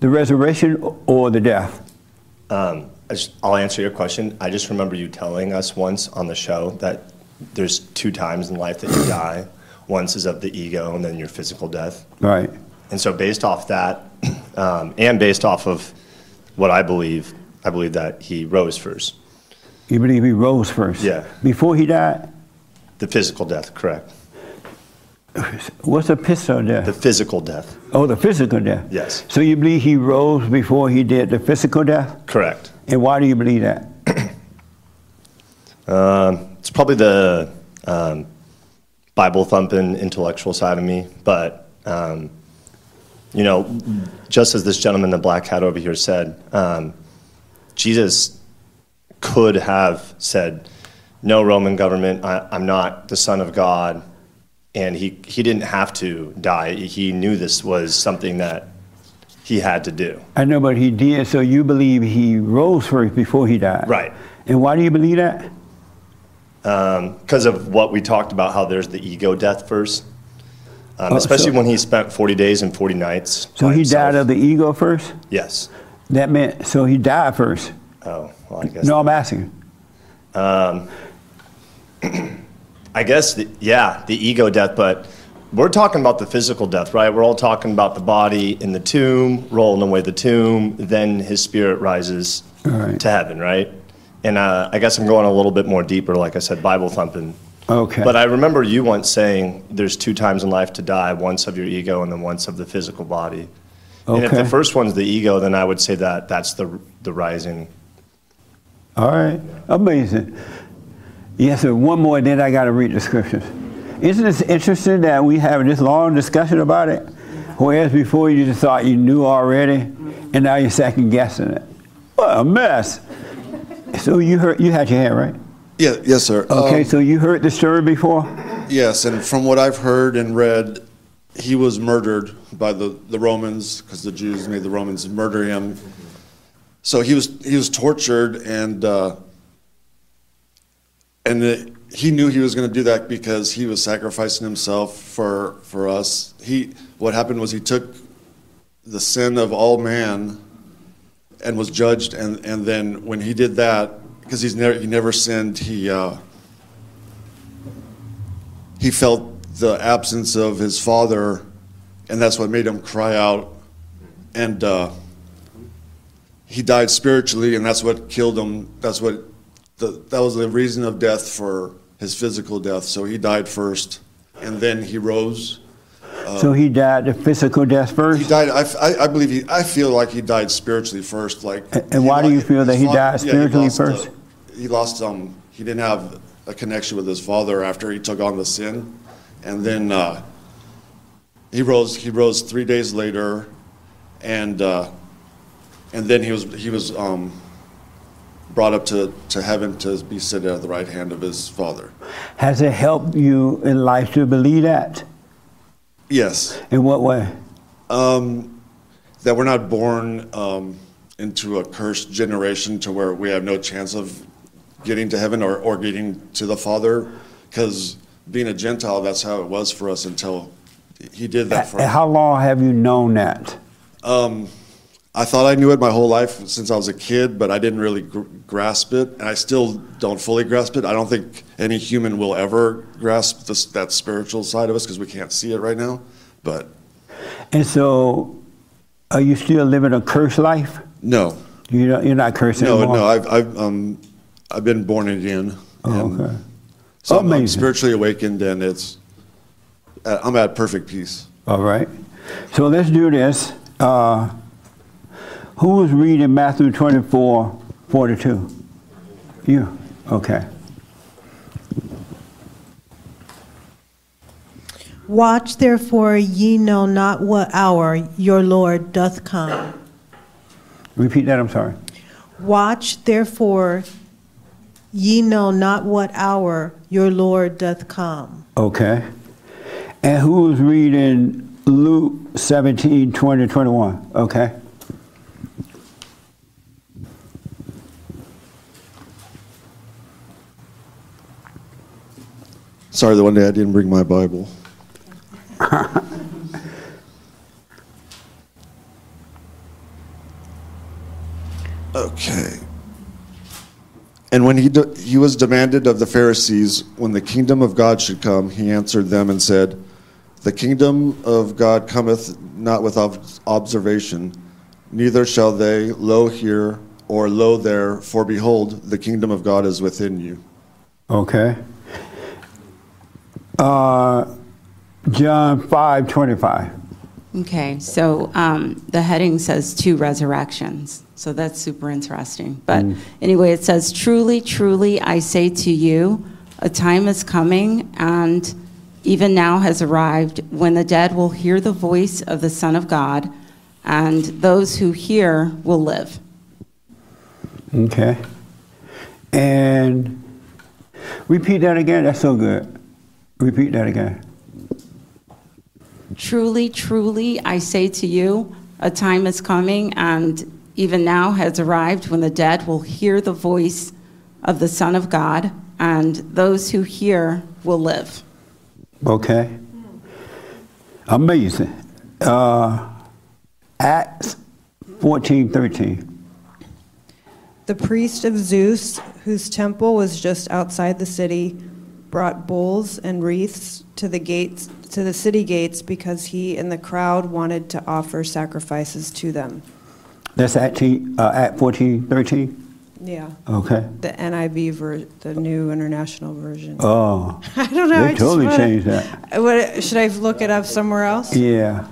the resurrection or the death? Um, I'll answer your question. I just remember you telling us once on the show that there's two times in life that you die. Once is of the ego, and then your physical death. Right. And so, based off that, um, and based off of what I believe, I believe that he rose first. You believe he rose first? Yeah. Before he died? The physical death, correct. What's a physical death? The physical death, Oh, the physical death. yes, So you believe he rose before he did the physical death? correct. And why do you believe that? Um, it's probably the um, Bible thumping intellectual side of me, but um, you know, just as this gentleman in the black hat over here said, um, Jesus could have said, "No, Roman government, I, I'm not the Son of God," and he he didn't have to die. He knew this was something that he had to do. I know, but he did. So you believe he rose first before he died? Right. And why do you believe that? Because of what we talked about, how there's the ego death first. Um, Oh, especially so- when he spent 40 days and 40 nights. So he himself. died of the ego first? Yes. That meant, so he died first? Oh, well, I guess. No, I'm asking. Um, I guess, the, yeah, the ego death, but we're talking about the physical death, right? We're all talking about the body in the tomb, rolling away the tomb, then his spirit rises Right. to heaven, right? And uh, I guess I'm going a little bit more deeper, like I said, Bible thumping. Okay. But I remember you once saying there's two times in life to die once of your ego and then once of the physical body. Okay. And if the first one's the ego, then I would say that that's the, the rising. All right. Amazing. Yes, sir. One more, then I got to read the scriptures. Isn't this interesting that we have this long discussion about it? Whereas before you just thought you knew already, and now you're second guessing it. What a mess. So you heard, you had your hand, right? Yeah, yes, sir. Okay, Um, so you heard the story before? Yes, and from what I've heard and read, he was murdered by the, the Romans because the Jews made the Romans murder him. So he was he was tortured and uh, and it, he knew he was going to do that because he was sacrificing himself for for us. He what happened was he took the sin of all man and was judged and and then when he did that because he's never he never sinned he. Uh, he felt the absence of his father, and that's what made him cry out. And uh, he died spiritually, and that's what killed him. That's what the, that was the reason of death for his physical death. So he died first, and then he rose. Uh, so he died the physical death first? He died. I, I, I believe he. I feel like he died spiritually first. Like. And why do you feel that he died yeah, spiritually lost, uh, first? He lost. Um. He didn't have a connection with his father after he took on the sin, and then uh, he rose. He rose three days later, and uh, and then he was he was um, brought up to, to heaven to be seated at the right hand of his father. Has it helped you in life to believe that? Yes. In what way? Um, that we're not born um, into a cursed generation to where we have no chance of getting to heaven or, or getting to the Father. Because being a Gentile, that's how it was for us until he did that for us. how long have you known that? Um, I thought I knew it my whole life since I was a kid, but I didn't really gr- grasp it, and I still don't fully grasp it. I don't think any human will ever grasp this, that spiritual side of us because we can't see it right now. But And so, are you still living a cursed life? no, You're not, you're not cursed no, anymore? no. I've I've um I've been born again. Oh, and okay. So I'm- I'm spiritually awakened, and it's uh, I'm at perfect peace. All right. So let's do this. Uh, who was reading Matthew 24, 42? You. Okay. Watch therefore, ye know not what hour your Lord doth come. Repeat that, I'm sorry. Watch therefore, ye know not what hour your Lord doth come. Okay. And who's reading Luke 17, 20, 21? Okay. Sorry, the one day I didn't bring my Bible. okay. And when he, de- he was demanded of the Pharisees when the kingdom of God should come, he answered them and said, The kingdom of God cometh not with ob- observation, neither shall they, lo here or lo there, for behold, the kingdom of God is within you. Okay. Uh, John 5, 25. Okay, so um, the heading says two resurrections. So that's super interesting. Mm. But anyway, it says, Truly, truly, I say to you, a time is coming, and even now has arrived, when the dead will hear the voice of the Son of God, and those who hear will live. Okay. And repeat that again. That's so good. Repeat that again. Truly, truly, I say to you, A time is coming, and even now has arrived, when the dead will hear the voice of the Son of God, and those who hear will live. Okay. Amazing. Uh, Acts 14 13. The priest of Zeus, whose temple was just outside the city, brought bulls and wreaths to the gates to the city gates because he and the crowd wanted to offer sacrifices to them. That's Act, uh, Act 14 13? Yeah. Okay. The NIV ver- the new international version. Oh. I don't know. I They just totally wanna- changed that. What, should I look it up somewhere else? Yeah.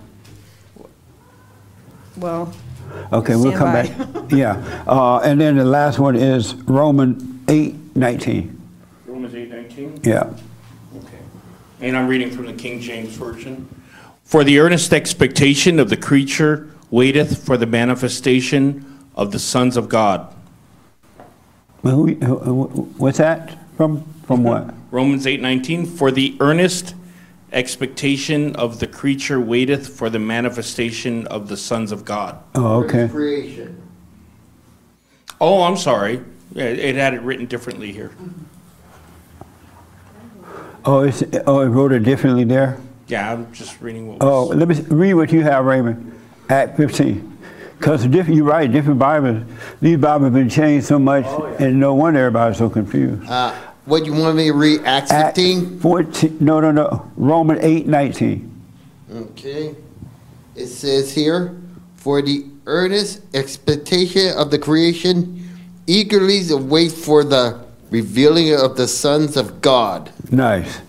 Well, Okay, we'll come Stand back. Yeah. Uh, and then the last one is Roman 8 19. Romans 8:19. Yeah. Okay. And I'm reading from the King James Version. For the earnest expectation of the creature waiteth for the manifestation of the sons of God. Well, who, uh, who- uh, who- what's that from? From what? Romans 8:19 For the earnest expectation of the creature waiteth for the manifestation of the sons of God. Oh, okay. Creation. Oh, I'm sorry. It had it written differently here. Oh, it's, oh, it wrote it differently there? Yeah, I'm just reading what Oh, let me read what you have, Raymond. Act 15. Because you're right, different Bibles. These Bibles have been changed so much, and no wonder everybody's so confused. Uh, what you want me to read? Acts 15? 14, no, no, no. Roman 8 19. Okay. It says here, for the earnest expectation of the creation eagerly await for the revealing of the sons of God. Nice.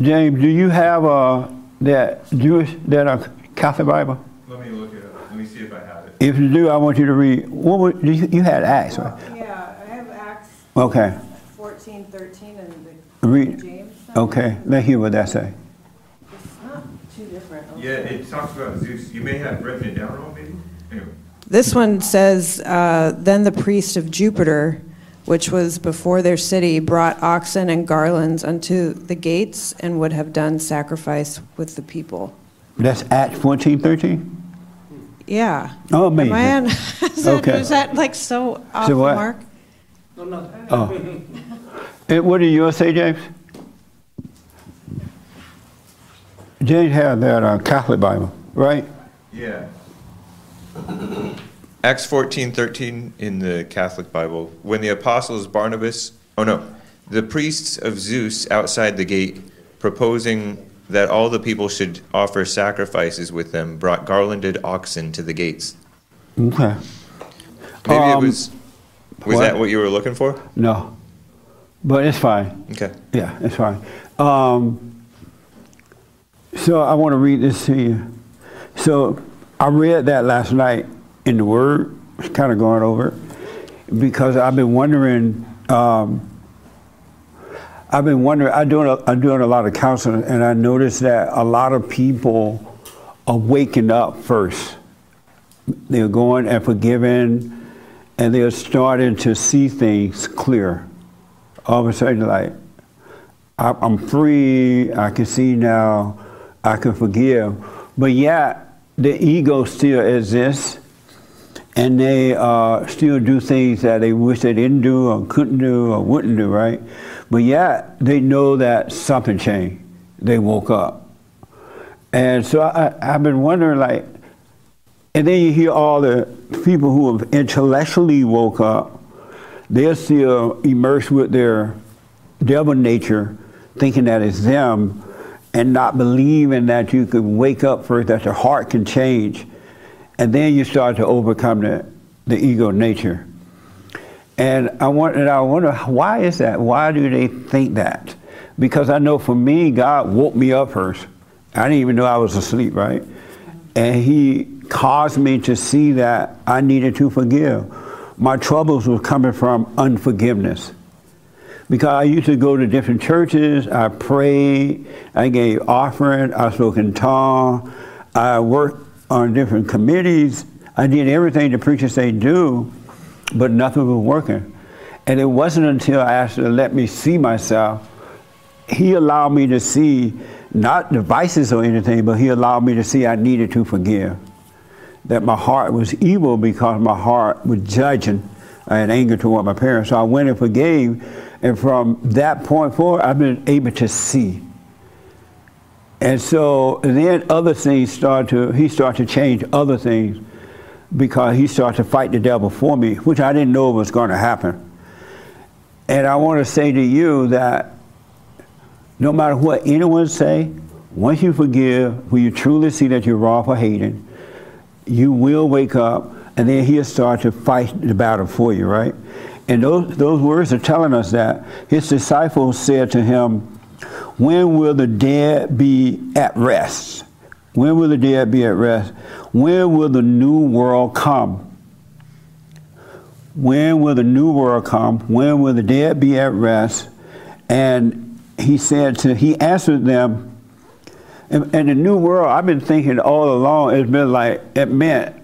James, do you have uh, that Jewish, that uh, Catholic Bible? Let me look it up. Let me see if I have it. If you do, I want you to read. What would, you, you had Acts, right? Yeah, I have Acts Okay. 14, 13, and the Read. James. Okay. Let's hear what that say. It's not too different. Yeah, it talks about Zeus. You may have written it down wrong, maybe? Anyway. This one says, uh, Then the priest of Jupiter, which was before their city, brought oxen and garlands unto the gates and would have done sacrifice with the people. That's Acts 14 13? Yeah. Oh, amazing. Am I on? is, that, Okay. is that like so off So the what? mark? Oh. And what did you say, James? James had that uh, Catholic Bible, right? Yeah. Acts 14, 13 in the Catholic Bible. When the apostles Barnabas, oh no, the priests of Zeus outside the gate, proposing that all the people should offer sacrifices with them, brought garlanded oxen to the gates. Okay. Maybe it Um, was. Was what? that what you were looking for? No. But it's fine. Okay. Yeah, it's fine. Um, so I want to read this to you. So I read that last night in the Word, kind of going over it, because I've been wondering. Um, I've been wondering. I'm doing. A, I'm doing a lot of counseling, and I noticed that a lot of people are waking up first. They're going and forgiving, and they're starting to see things clear. All of a sudden, like I- I'm free. I can see now. I can forgive, but yet the ego still exists, and they uh, still do things that they wish they didn't do or couldn't do or wouldn't do. Right, but yet they know that something changed. They woke up, and so I, I've been wondering, like, and then you hear all the people who have intellectually woke up. They're still immersed with their devil nature, thinking that it's them, and not believing that you can wake up first, that your heart can change, and then you start to overcome the, the ego nature. And I want, and I wonder why is that? Why do they think that? Because I know for me, God woke me up first. I didn't even know I was asleep, right? And He caused me to see that I needed to forgive. My troubles were coming from unforgiveness because I used to go to different churches. I prayed. I gave offering. I spoke in tongues. I worked on different committees. I did everything the preachers say do, but nothing was working. And it wasn't until I asked him to let me see myself, he allowed me to see not the vices or anything, but he allowed me to see I needed to forgive. that my heart was evil because my heart was judging. and anger toward my parents. So I went and forgave. And from that point forward, I've been able to see. And so then other things started to, he started to change other things because he started to fight the devil for me, which I didn't know was going to happen. And I want to say to you that no matter what anyone say, once you forgive, when you truly see that you're wrong for hating, you will wake up and then he'll start to fight the battle for you, right? And those, those words are telling us that his disciples said to him, when will the dead be at rest? When will the dead be at rest? When will the new world come? When will the new world come? When will the dead be at rest? And he said to, he answered them, and, and the new world, I've been thinking all along, it's been like, it meant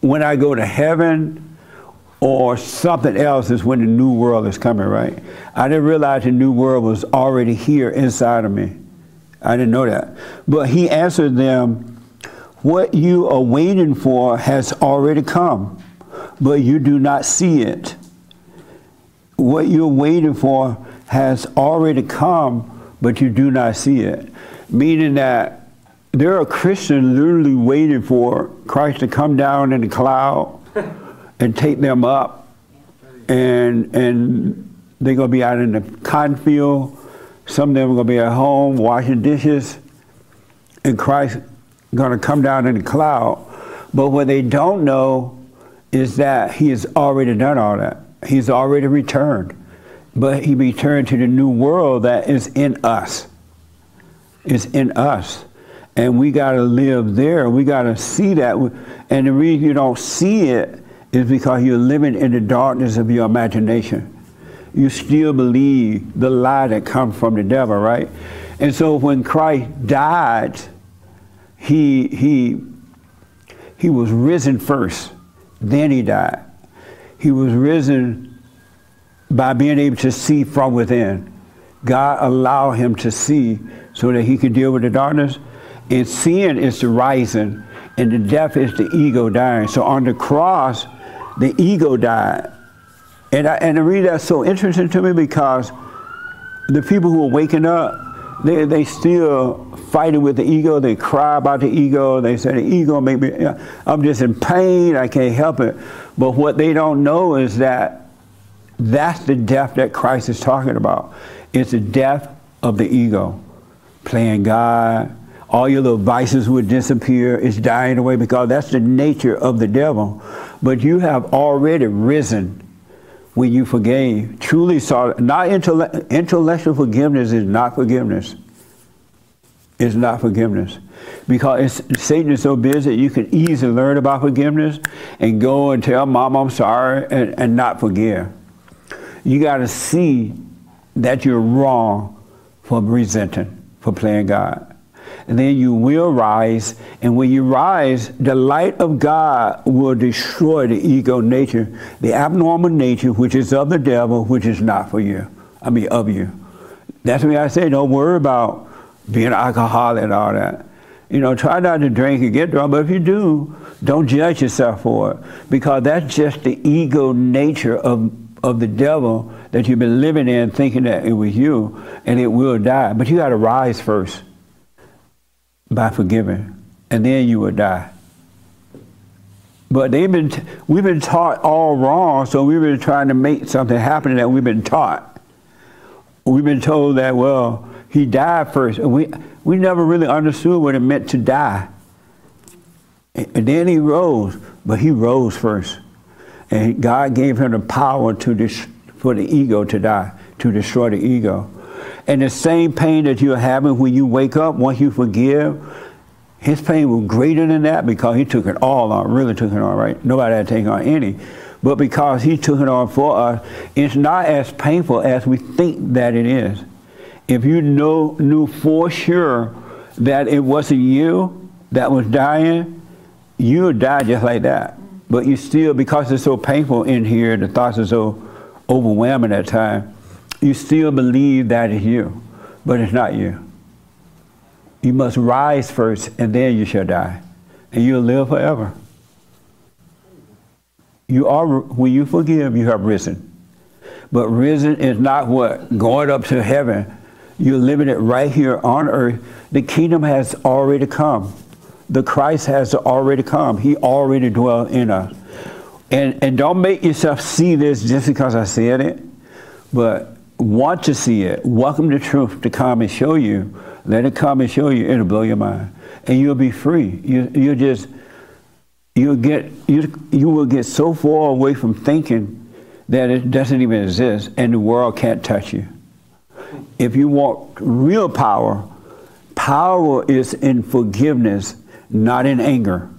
when I go to heaven, or something else is when the new world is coming, right? I didn't realize the new world was already here inside of me. I didn't know that. But he answered them, What you are waiting for has already come, but you do not see it. What you're waiting for has already come, but you do not see it. Meaning that there are Christians literally waiting for Christ to come down in the cloud and take them up, and and they're gonna be out in the cotton field. Some of them are gonna be at home washing dishes, and Christ gonna come down in the cloud. But what they don't know is that He has already done all that. He's already returned, but He returned to the new world that is in us. It's in us. And we got to live there. We got to see that. And the reason you don't see it is because you're living in the darkness of your imagination. You still believe the lie that comes from the devil, right? And so when Christ died, he, he, he was risen first, then he died. He was risen by being able to see from within. God allowed him to see so that he could deal with the darkness. And sin is the rising, and the death is the ego dying. So on the cross, the ego died. And, I, and reason that's so interesting to me because the people who are waking up, they, they still fighting with the ego. They cry about the ego. They say the ego make me, uh, I'm just in pain. I can't help it. But what they don't know is that that's the death that Christ is talking about. It's the death of the ego. Playing God, all your little vices would disappear. It's dying away because that's the nature of the devil. But you have already risen when you forgave. Truly sorry, not intellect, intellectual forgiveness is not forgiveness. It's not forgiveness. Because Satan is so busy, you can easily learn about forgiveness and go and tell mom I'm sorry and, and not forgive. You got to see that you're wrong for resenting, for playing God then you will rise. And when you rise, the light of God will destroy the ego nature, the abnormal nature, which is of the devil, which is not for you. I mean, of you. That's why I say, don't worry about being an alcoholic and all that. You know, try not to drink and get drunk, but if you do, don't judge yourself for it because that's just the ego nature of, of the devil that you've been living in thinking that it was you and it will die. But you got to rise first by forgiving, and then you will die. But they've been, we've been taught all wrong, so we've been trying to make something happen that we've been taught. We've been told that, well, he died first. And we, we never really understood what it meant to die. And then he rose, but he rose first. And God gave him the power to for the ego to die, to destroy the ego. And the same pain that you're having when you wake up, once you forgive, his pain was greater than that because he took it all on, really took it on, right? Nobody had taken on any. But because he took it on for us, it's not as painful as we think that it is. If you know, knew for sure that it wasn't you that was dying, you would die just like that. But you still, because it's so painful in here, the thoughts are so overwhelming at times, you still believe that is you, but it's not you. You must rise first, and then you shall die. and you'll live forever. You are when you forgive, you have risen. But risen is not what going up to heaven. You're living it right here on earth. The kingdom has already come. The Christ has already come. He already dwells in us. And and don't make yourself see this just because I said it, but want to see it. Welcome the truth to come and show you. Let it come and show you. It'll blow your mind, and you'll be free. You you just you'll get you you will get so far away from thinking that it doesn't even exist, and the world can't touch you. If you want real power, power is in forgiveness, not in anger.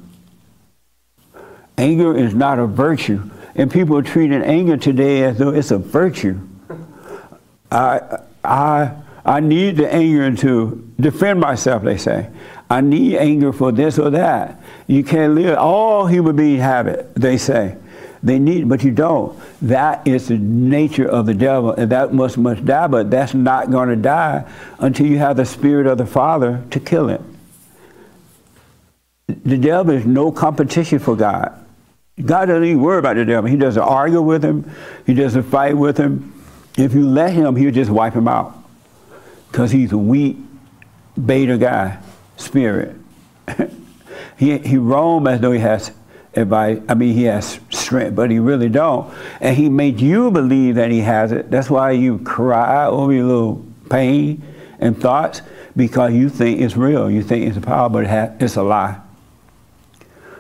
Anger is not a virtue, and people are treating anger today as though it's a virtue. I, I, I need the anger to defend myself, they say. I need anger for this or that. You can't live. All human beings have it, they say. They need, but you don't. That is the nature of the devil, and that must must die. But that's not going to die until you have the spirit of the Father to kill it. The devil is no competition for God. God doesn't even worry about the devil. He doesn't argue with him. He doesn't fight with him. If you let him, he'll just wipe him out because he's a weak beta guy, spirit. he, he roams as though he has advice. I mean, he has strength, but he really don't. And he made you believe that he has it. That's why you cry over your little pain and thoughts because you think it's real. You think it's a power, but it has, it's a lie.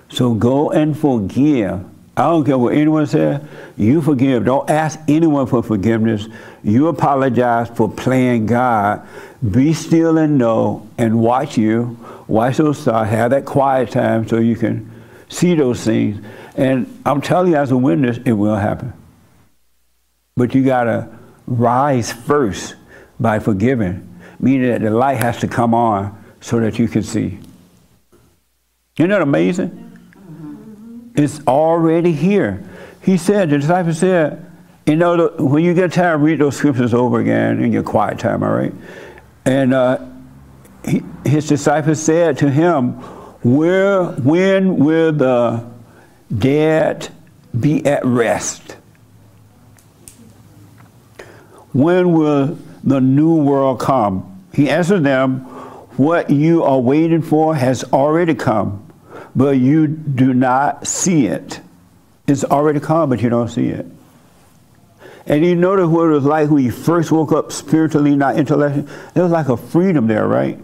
So go and forgive. I don't care what anyone says. You forgive. Don't ask anyone for forgiveness. You apologize for playing God. Be still and know and watch you. Watch those thoughts. Have that quiet time so you can see those things. And I'm telling you, as a witness, it will happen. But you got to rise first by forgiving, meaning that the light has to come on so that you can see. Isn't that amazing? It's already here. He said, the disciples said, you know, when you get tired, read those scriptures over again in your quiet time, all right? And uh, he, his disciples said to him, Where, when will the dead be at rest? When will the new world come? He answered them, What you are waiting for has already come, but you do not see it. It's already come, but you don't see it. And you notice what it was like when you first woke up spiritually, not intellectually? There was like a freedom there, right?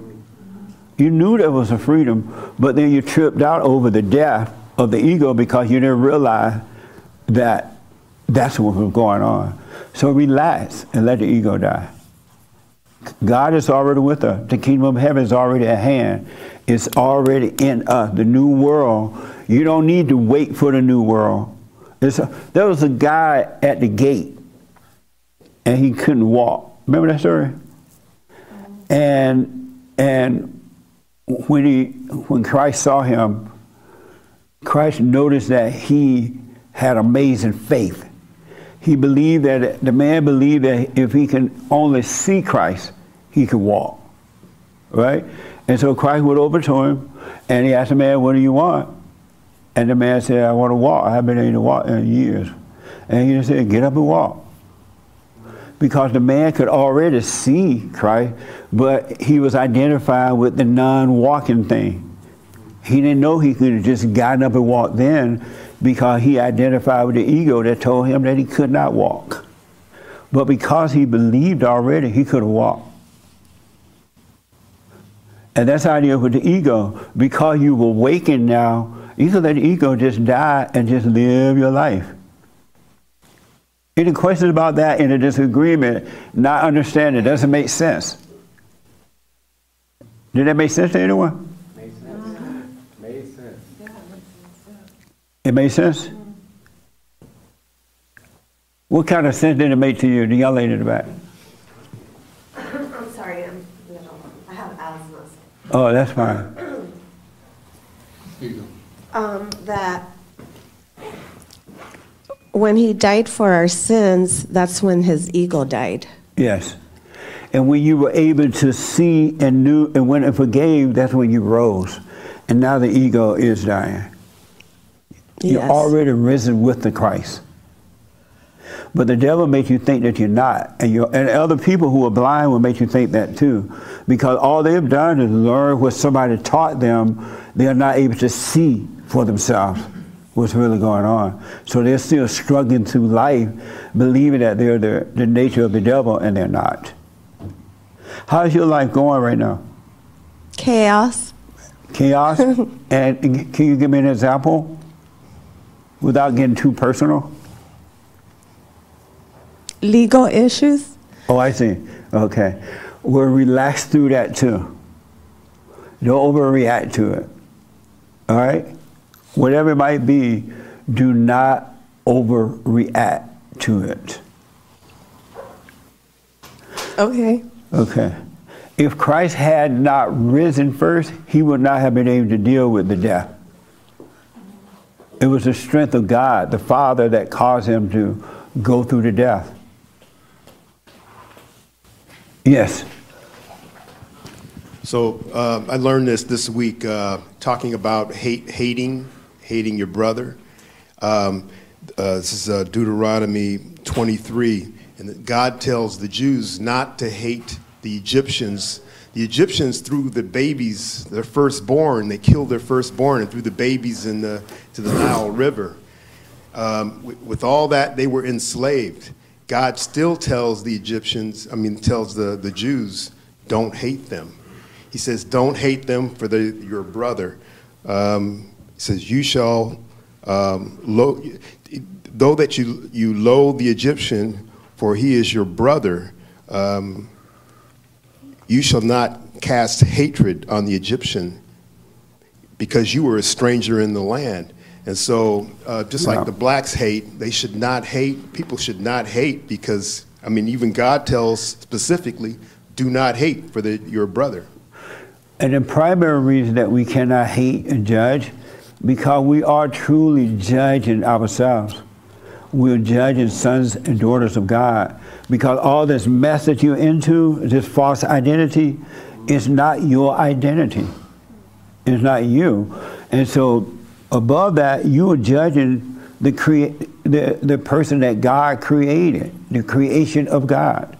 You knew there was a freedom, but then you tripped out over the death of the ego because you didn't realize that that's what was going on. So relax and let the ego die. God is already with us. The kingdom of heaven is already at hand. It's already in us. The new world. You don't need to wait for the new world. A, there was a guy at the gate, and he couldn't walk. Remember that story? And and when he when Christ saw him, Christ noticed that he had amazing faith. He believed that the man believed that if he can only see Christ, he could walk. Right? And so Christ went over to him and he asked the man, What do you want? And the man said, I want to walk. I haven't been able to walk in years. And he said, Get up and walk. Because the man could already see Christ, but he was identified with the non walking thing. He didn't know he could have just gotten up and walked then because he identified with the ego that told him that he could not walk. But because he believed already, he could have walked. And that's how is with the ego. Because you've awakened now, you can let the ego just die and just live your life. Any questions about that in a disagreement, not understanding, doesn't make sense. Did that make sense to anyone? Made sense. It made sense. It made sense? What kind of sense did it make to you, the young lady in the back? I'm sorry, I'm, I have asthma. Oh, that's fine. Um, that when he died for our sins, that's when his ego died. Yes. And when you were able to see and knew and went and forgave, that's when you rose. and now the ego is dying. You're already risen with the Christ. But the devil makes you think that you're not. And, you and other people who are blind will make you think that too. Because all they've done is learn what somebody taught them. They're not able to see for themselves what's really going on. So they're still struggling through life, believing that they're the, the nature of the devil, and they're not. How's your life going right now? Chaos. Chaos? and can you give me an example without getting too personal? Legal issues. Oh, I see. Okay. We'll relax through that too. Don't overreact to it. All right? Whatever it might be, do not overreact to it. Okay. Okay. If Christ had not risen first, he would not have been able to deal with the death. It was the strength of God, the Father, that caused him to go through the death. Yes. So uh, I learned this this week, uh, talking about hate, hating, hating your brother. Um, uh, this is uh, Deuteronomy 23, and God tells the Jews not to hate the Egyptians. The Egyptians threw the babies, their firstborn, they killed their firstborn and threw the babies in the, to the Nile River. Um, with, with all that, they were enslaved. God still tells the Egyptians, I mean, tells the, the Jews, don't hate them. He says, don't hate them for the, your brother. Um, he says, you shall, um, lo- though that you, you loathe the Egyptian, for he is your brother, um, you shall not cast hatred on the Egyptian because you were a stranger in the land. And so, uh, just like the blacks hate, they should not hate. People should not hate because, I mean, even God tells specifically, do not hate for the, your brother. And the primary reason that we cannot hate and judge, because we are truly judging ourselves. We're judging sons and daughters of God. Because all this mess that you're into, this false identity, is not your identity. It's not you. And so above that, you are judging the, crea- the, the person that God created, the creation of God.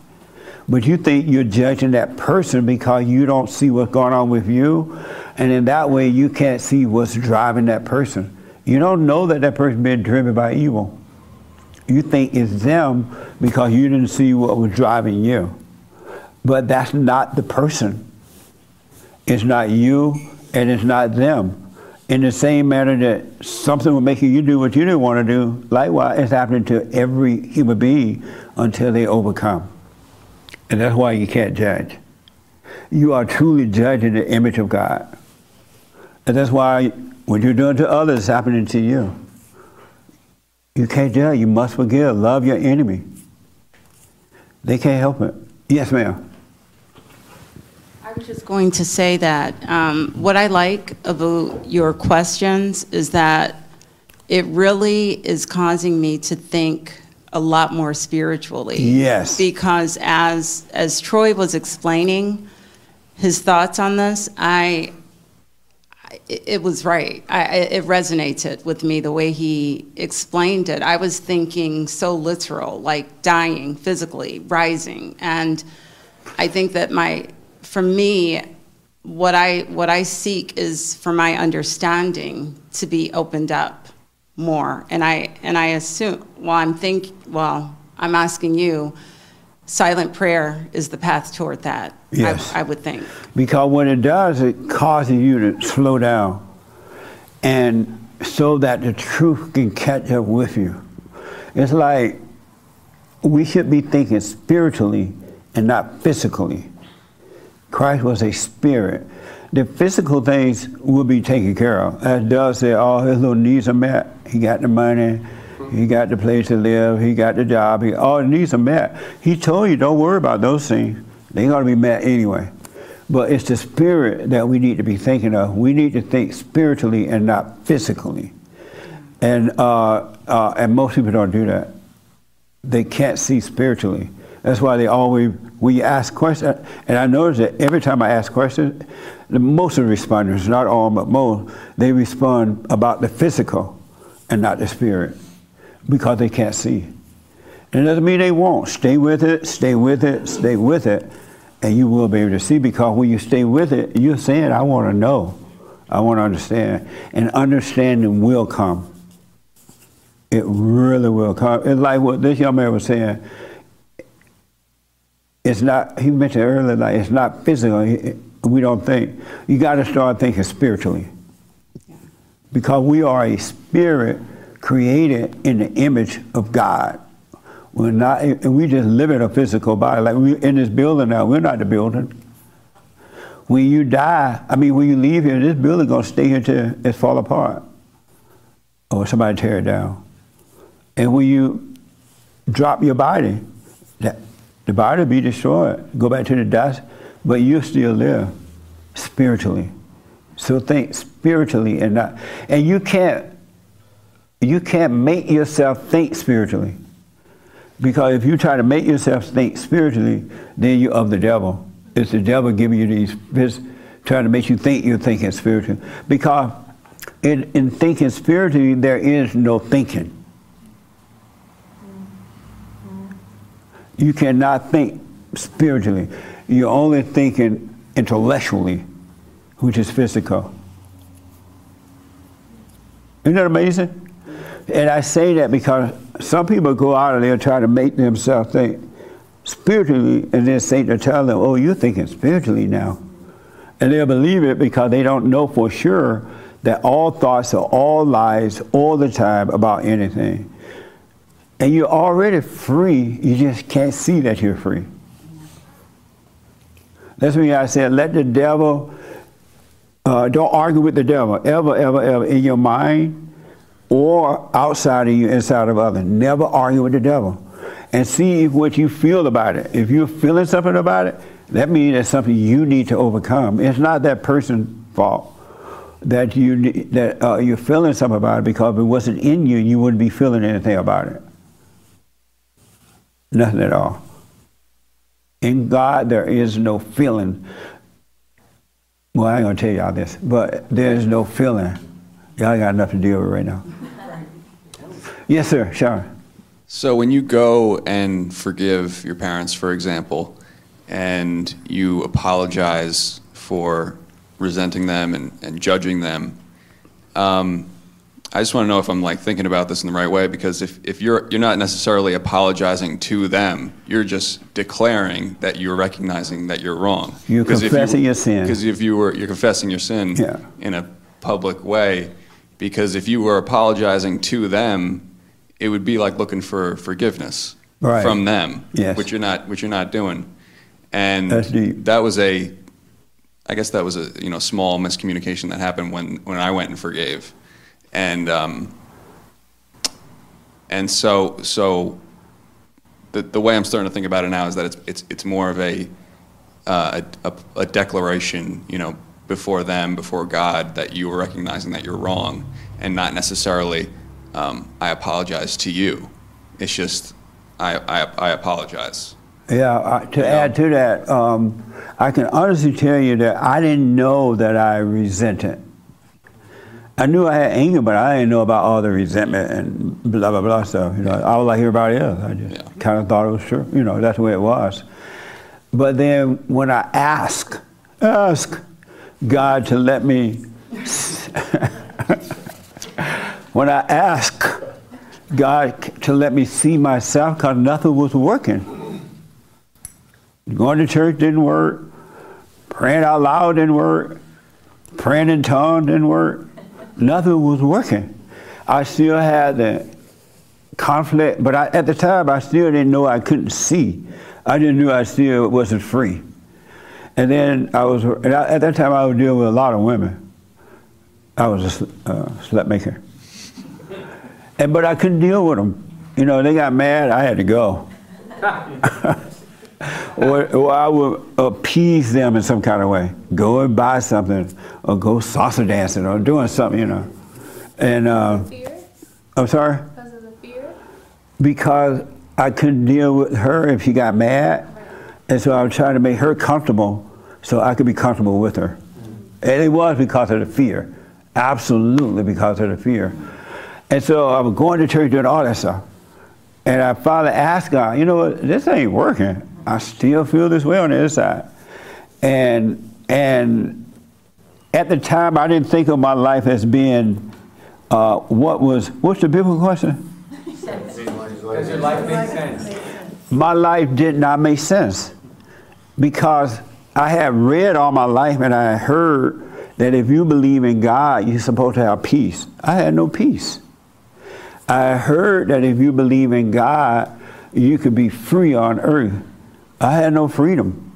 But you think you're judging that person because you don't see what's going on with you. And in that way, you can't see what's driving that person. You don't know that that person being driven by evil. You think it's them because you didn't see what was driving you. But that's not the person. It's not you and it's not them. In the same manner that something will make you do what you didn't want to do, likewise, it's happening to every human being until they overcome. And that's why you can't judge. You are truly judging the image of God. And that's why what you're doing to others is happening to you. You can't judge. You must forgive. Love your enemy. They can't help it. Yes, ma'am. I was just going to say that um, what I like about your questions is that it really is causing me to think a lot more spiritually. Yes. Because as as Troy was explaining his thoughts on this, I it was right. I- it resonated with me the way he explained it. I was thinking so literal, like dying physically, rising, and I think that my, for me, what I what I seek is for my understanding to be opened up more, and I and I assume. Well, I'm think. Well, I'm asking you. Silent prayer is the path toward that. I- Yes. I, would think. Because what it does, it causes you to slow down. And so that the truth can catch up with you. It's like we should be thinking spiritually and not physically. Christ was a spirit. The physical things will be taken care of. As Doug said, all his little needs are met. He got the money, he got the place to live, he got the job, he, all the needs are met. He told you, don't worry about those things. They're going to be met anyway. But it's the spirit that we need to be thinking of. We need to think spiritually and not physically. And, uh, uh, and most people don't do that. They can't see spiritually. That's why they always, you ask questions, and I notice that every time I ask questions, the, most of the responders, not all, but most, they respond about the physical and not the spirit because they can't see. And it doesn't mean they won't. Stay with it, stay with it, stay with it, and you will be able to see because when you stay with it, you're saying, I want to know. I want to understand. And understanding will come. It really will come. It's like what this young man was saying. It's not, he mentioned earlier, like it's not physical. We don't think. You got to start thinking spiritually. Because we are a spirit created in the image of God. We're not, and we just live in a physical body. Like we're in this building now, we're not the building. When you die, I mean, when you leave here, this building gonna stay here till it fall apart, or somebody tear it down. And when you drop your body, the body be destroyed, go back to the dust, but you still live spiritually. So think spiritually and not, and you can't, you can't make yourself think spiritually. Because if you try to make yourself think spiritually, then you're of the devil. It's the devil giving you these, this, trying to make you think you're thinking spiritually. Because in, in thinking spiritually, there is no thinking. You cannot think spiritually. You're only thinking intellectually, which is physical. Isn't that amazing? And I say that because some people go out and they'll try to make themselves think spiritually, and then Satan will tell them, oh, you're thinking spiritually now. And they'll believe it because they don't know for sure that all thoughts are all lies all the time about anything. And you're already free, you just can't see that you're free. That's when I said, let the devil, uh, don't argue with the devil ever, ever, ever in your mind or outside of you, inside of others. Never argue with the devil. And see what you feel about it. If you're feeling something about it, that means it's something you need to overcome. It's not that person's fault that you that uh, you're feeling something about it because if it wasn't in you, you wouldn't be feeling anything about it. Nothing at all. In God, there is no feeling. Well, I ain't gonna tell y'all this, but there is no feeling. Y'all got enough to deal with right now. Yes, sir. Sharon. So when you go and forgive your parents, for example, and you apologize for resenting them and, and judging them, um, I just want to know if I'm like thinking about this in the right way because if, if you're you're not necessarily apologizing to them, you're just declaring that you're recognizing that you're wrong. You're Because if confessing you, your sin. Because if you were you're confessing your sin Yeah. in a public way, because if you were apologizing to them, it would be like looking for forgiveness Right. from them, Yes. which you're not which you're not doing. And that was a I guess that was a you know small miscommunication that happened when, when I went and forgave, and um, and so so the the way I'm starting to think about it now is that it's it's it's more of a uh, a, a, declaration you know before them before God that you are recognizing that you're wrong and not necessarily um, I apologize to you. It's just I I, I apologize. Yeah, uh, to add to that, um, I can honestly tell you that I didn't know that I resented. I knew I had anger, but I didn't know about all the resentment and blah blah blah stuff. You know, I was like everybody else. I just kind of thought it was true. You know, that's the way it was. But then when I ask, ask God to let me, when I ask God to let me see myself, because nothing was working. Going to church didn't work. Praying out loud didn't work. Praying in tongues didn't work. Nothing was working. I still had the conflict, but I, at the time I still didn't know I couldn't see. I just knew I still wasn't free. And then I was, and I, at that time I was dealing with a lot of women. I was a uh, slut maker. And, but I couldn't deal with them. You know, they got mad, I had to go. or, or I would appease them in some kind of way. Go and buy something, or go salsa dancing, or doing something, you know. And uh, I'm sorry. Because of the fear. Because I couldn't deal with her if she got mad, and so I was trying to make her comfortable so I could be comfortable with her. And it was because of the fear, absolutely because of the fear. And so I was going to church doing all that stuff. And I finally asked God, you know what, this ain't working. I still feel this way on the inside. And and at the time I didn't think of my life as being uh, what was what's the biblical question? Does your life make sense? My life did not make sense because I had read all my life and I heard that if you believe in God, you're supposed to have peace. I had no peace. I heard that if you believe in God, you could be free on earth. I had no freedom.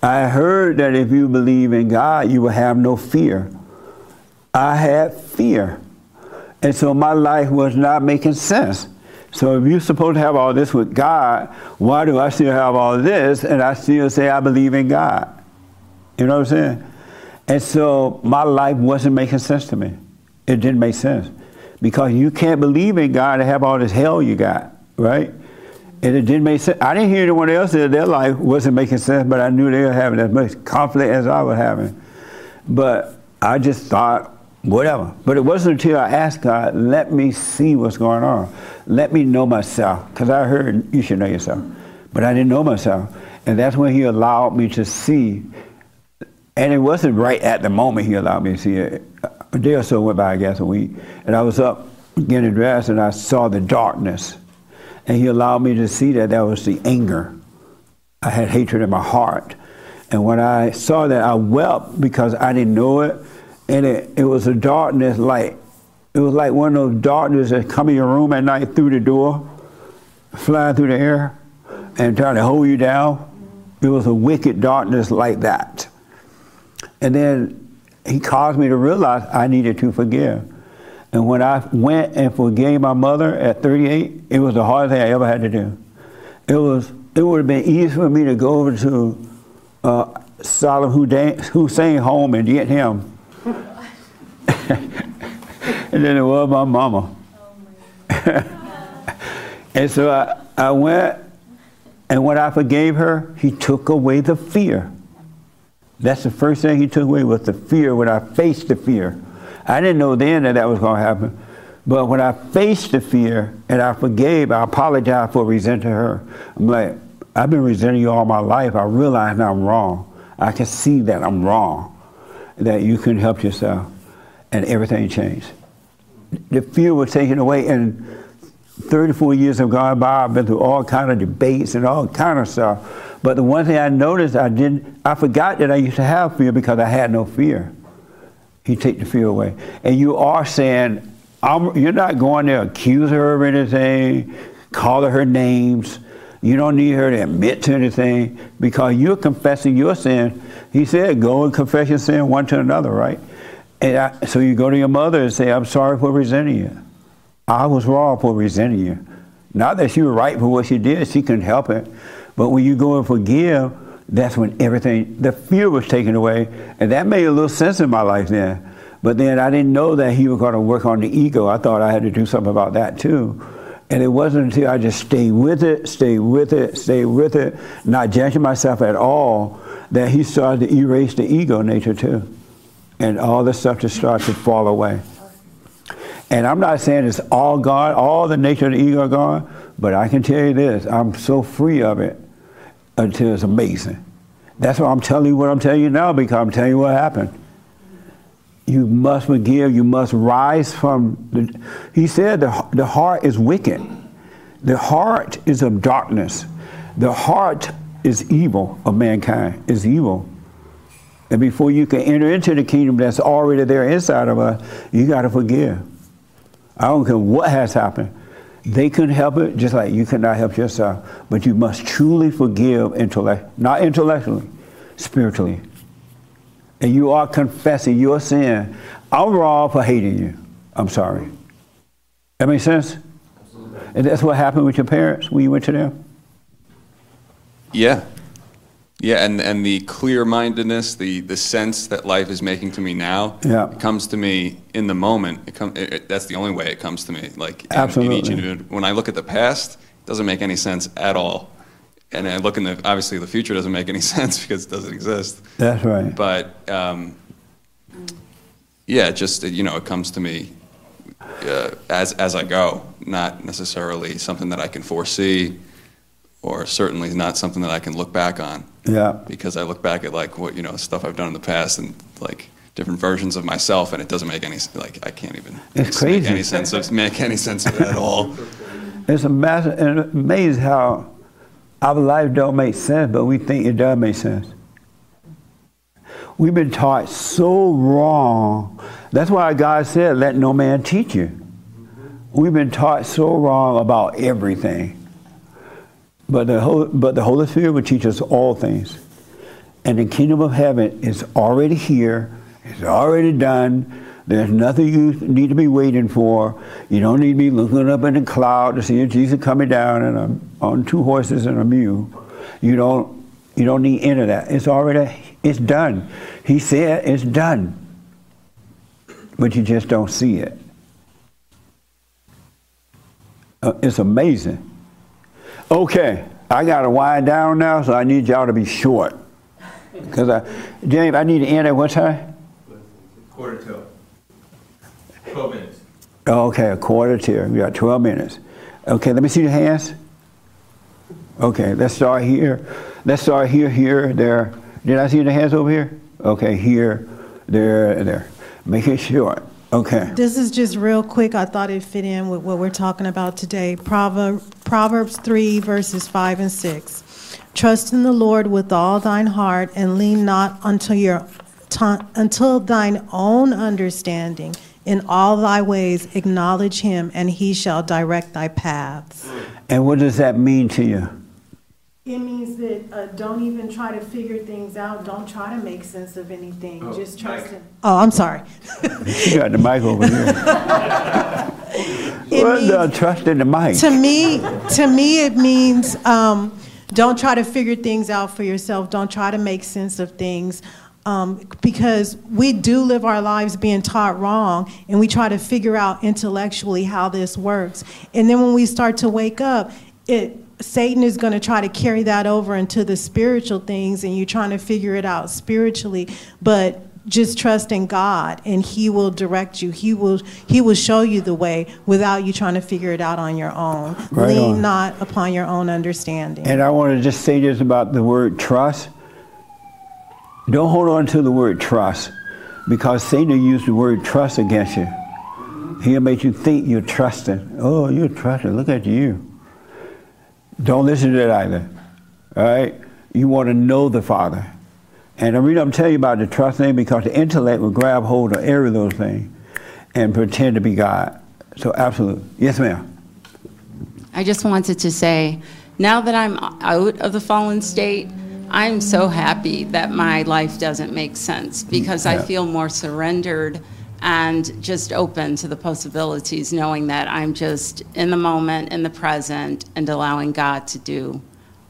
I heard that if you believe in God, you will have no fear. I had fear. And so my life was not making sense. So if you're supposed to have all this with God, why do I still have all this and I still say I believe in God? You know what I'm saying? And so my life wasn't making sense to me. It didn't make sense. Because you can't believe in God and have all this hell you got, right? And it didn't make sense. I didn't hear anyone else that their life wasn't making sense, but I knew they were having as much conflict as I was having. But I just thought, whatever. But it wasn't until I asked God, let me see what's going on. Let me know myself. Because I heard you should know yourself. But I didn't know myself. And that's when He allowed me to see. And it wasn't right at the moment He allowed me to see it. A day or so went by, I guess, a week. And I was up getting dressed and I saw the darkness. And He allowed me to see that that was the anger. I had hatred in my heart. And when I saw that, I wept because I didn't know it and it, it was a darkness like it was like one of those darkness that come in your room at night through the door, flying through the air, and trying to hold you down. It was a wicked darkness like that. And then he caused me to realize I needed to forgive. And when I went and forgave my mother at 38, it was the hardest thing I ever had to do. It was it would have been easy for me to go over to uh, Saddam Hussein home and get him and then it was my mama. and so I, I went, and when I forgave her, he took away the fear. That's the first thing he took away was the fear when I faced the fear. I didn't know then that that was going to happen. But when I faced the fear and I forgave, I apologized for resenting her. I'm like, I've been resenting you all my life. I realize I'm wrong. I can see that I'm wrong, that you can help yourself. And everything changed the fear was taken away. And 34 years have gone by. I've been through all kind of debates and all kind of stuff. But the one thing I noticed, I didn't, I forgot that I used to have fear because I had no fear. He take the fear away. And you are saying, you're not going to accuse her of anything, call her names. You don't need her to admit to anything because you're confessing your sin. He said, go and confess your sin one to another, right? And I, so you go to your mother and say, I'm sorry for resenting you. I was wrong for resenting you. Not that she was right for what she did, she couldn't help it. But when you go and forgive, that's when everything, the fear was taken away. And that made a little sense in my life then. But then I didn't know that he was going to work on the ego. I thought I had to do something about that too. And it wasn't until I just stayed with it, stayed with it, stayed with it, not judging myself at all, that he started to erase the ego nature too and all the stuff just starts to fall away. And I'm not saying it's all gone, all the nature of the ego gone, but I can tell you this I'm so free of it until it's amazing. That's why I'm telling you what I'm telling you now because I'm telling you what happened. You must forgive, you must rise from the. He said the, the heart is wicked, the heart is of darkness, the heart is evil of mankind, is evil. And before you can enter into the kingdom that's already there inside of us, you got to forgive. I don't care what has happened. They couldn't help it, just like you cannot help yourself. But you must truly forgive intellect, not intellectually, spiritually. And you are confessing your sin. I'm wrong for hating you. I'm sorry. That makes sense? And that's what happened with your parents when you went to them? Yeah. Yeah, and, and the clear mindedness, the, the sense that life is making to me now, yeah. it comes to me in the moment. It come, it, it, that's the only way it comes to me. Like in, Absolutely. in each individual. When I look at the past, it doesn't make any sense at all. And I look in the obviously the future doesn't make any sense because it doesn't exist. That's right. But um, yeah, it just you know, it comes to me uh, as as I go, not necessarily something that I can foresee, or certainly not something that I can look back on. Yeah. Because I look back at like what you know stuff I've done in the past and like different versions of myself, and it doesn't make any like I can't even It's make crazy. any sense of make any sense of it at all. It's a massive, and it's amazing how our life don't make sense, but we think it does make sense. We've been taught so wrong. That's why God said, "Let no man teach you." We've been taught so wrong about everything. But the but the Holy Spirit will teach us all things, and the kingdom of heaven is already here. It's already done. There's nothing you need to be waiting for. You don't need to be looking up in the cloud to see Jesus coming down and a, on two horses and a mule. You don't. You don't need any of that. It's already. It's done. He said it's done. But you just don't see it. Uh, it's amazing. Okay, I got to wind down now, so I need y'all to be short. Because I, James, I need to end at what time? Quarter till. 12 minutes. Okay, a quarter to. We got 12 minutes. Okay, let me see the hands. Okay, let's start here. Let's start here, here, there. Did I see the hands over here? Okay, here, there, there. Make it short. Okay. This is just real quick. I thought it fit in with what we're talking about today. Proverb, Proverbs 3, verses 5 and 6. Trust in the Lord with all thine heart and lean not unto your until thine own understanding. In all thy ways acknowledge him, and he shall direct thy paths. And what does that mean to you? It means that uh, don't even try to figure things out. Don't try to make sense of anything. Just trust him. Oh, I'm sorry. You got the mic over here. what the trust in the mic? To me, to me, it means um, don't try to figure things out for yourself. Don't try to make sense of things. Um, because we do live our lives being taught wrong, and we try to figure out intellectually how this works. And then when we start to wake up, it Satan is going to try to carry that over into the spiritual things, and you're trying to figure it out spiritually. But just trust in God, and He will direct you. He will He will show you the way without you trying to figure it out on your own. Right Lean on. not upon your own understanding. And I want to just say this about the word trust. Don't hold on to the word trust because Satan will use the word trust against you. He'll make you think you're trusting. Oh, you're trusting. Look at you. Don't listen to that either. All right? You want to know the Father. And the reason I'm telling you about the trust thing because the intellect will grab hold of every little thing and pretend to be God. So, absolutely. Yes, ma'am. I just wanted to say, now that I'm out of the fallen state, I'm so happy that my life doesn't make sense because I feel more surrendered and just open to the possibilities, knowing that I'm just in the moment, in the present, and allowing God to do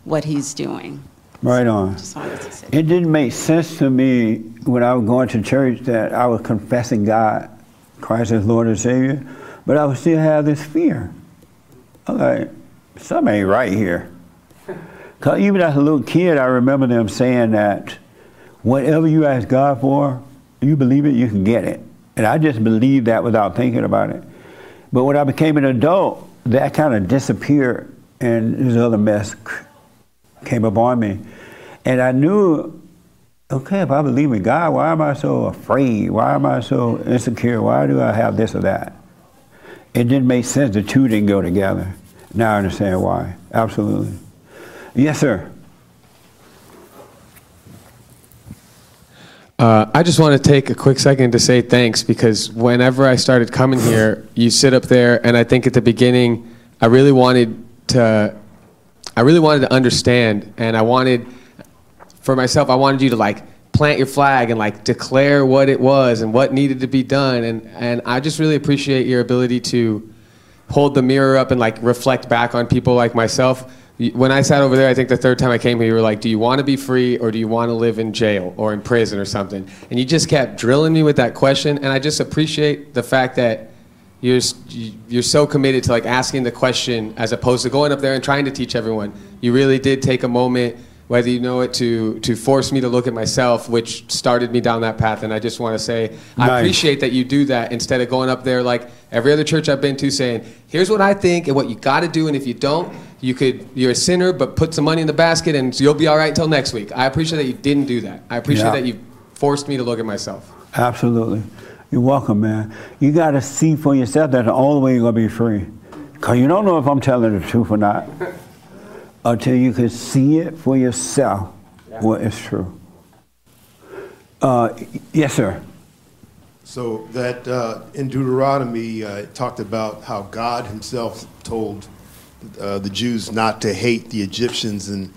what He's doing. Right on. Just wanted to say. It didn't make sense to me when I was going to church that I was confessing God, Christ as Lord and Savior, but I would still have this fear. I'm like, something ain't right here. Because even as a little kid, I remember them saying that whatever you ask God for, you believe it, you can get it. And I just believed that without thinking about it. But when I became an adult, that kind of disappeared, and this other mess came upon me. And I knew, okay, if I believe in God, why am I so afraid? Why am I so insecure? Why do I have this or that? It didn't make sense. The two didn't go together. Now I understand why. Absolutely. Yes, sir. Uh, I just want to take a quick second to say thanks because whenever I started coming here, you sit up there, and I think at the beginning, I really wanted to, I really wanted to understand, and I wanted, for myself, I wanted you to like plant your flag and like declare what it was and what needed to be done, and and I just really appreciate your ability to hold the mirror up and like reflect back on people like myself. When I sat over there, I think the third time I came here, you were like, "Do you want to be free or do you want to live in jail or in prison or something?" And you just kept drilling me with that question, and I just appreciate the fact that you're you're so committed to like asking the question as opposed to going up there and trying to teach everyone. You really did take a moment, whether you know it, to to force me to look at myself, which started me down that path. And I just want to say I appreciate that you do that instead of going up there like every other church I've been to saying, "Here's what I think and what you got to do, and if you don't, you could you're a sinner, but put some money in the basket and you'll be all right until next week." I appreciate that you didn't do that. I appreciate Yeah. that you forced me to look at myself. Absolutely. You're welcome, man. You got to see for yourself that's the only way you're going to be free. Because you don't know if I'm telling the truth or not until you can see it for yourself what is true. Uh, yes, sir. So that uh, in Deuteronomy, uh, it talked about how God Himself told uh, the Jews not to hate the Egyptians, and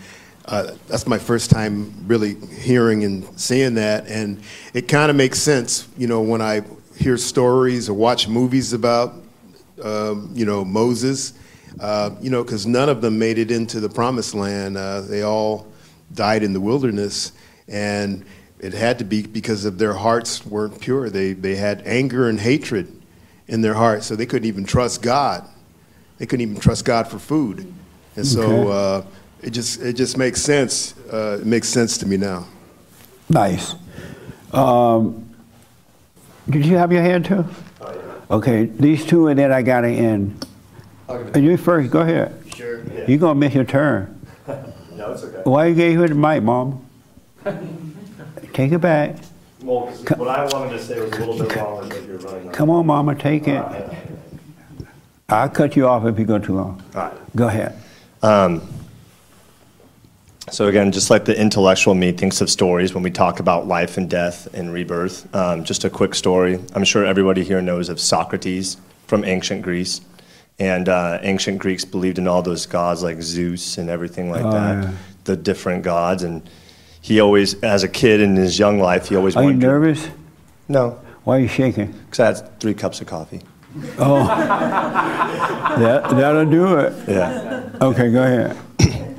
uh, that's my first time really hearing and seeing that, and it kind of makes sense, you know, when I hear stories or watch movies about, um, you know, Moses, uh, you know, because none of them made it into the Promised Land. Uh, they all died in the wilderness, and it had to be because of their hearts weren't pure. They they had anger and hatred in their hearts, so they couldn't even trust God. They couldn't even trust God for food, and so Okay. uh, it just it just makes sense. Uh, it makes sense to me now. Nice. Um, did you have your hand too? Okay, these two and then I got to end. And you first, go ahead. Sure, yeah. You're going to miss your turn. No, it's okay. Why you gave her the mic, Mom? Take it back. Well, 'cause what I wanted to say was a little bit longer, but you're running. Come on, Mama, take it. I'll cut you off if you go too long. All right. Go ahead. Um, so again, just like the intellectual me thinks of stories when we talk about life and death and rebirth. Um, just a quick story. I'm sure everybody here knows of Socrates from ancient Greece. And uh, ancient Greeks believed in all those gods like Zeus and everything like Oh, that, yeah. the different gods. And he always, as a kid in his young life, he always Are you nervous? No. Why are you shaking? Because I had three cups of coffee. Oh, that, that'll do it. Yeah. Okay, go ahead.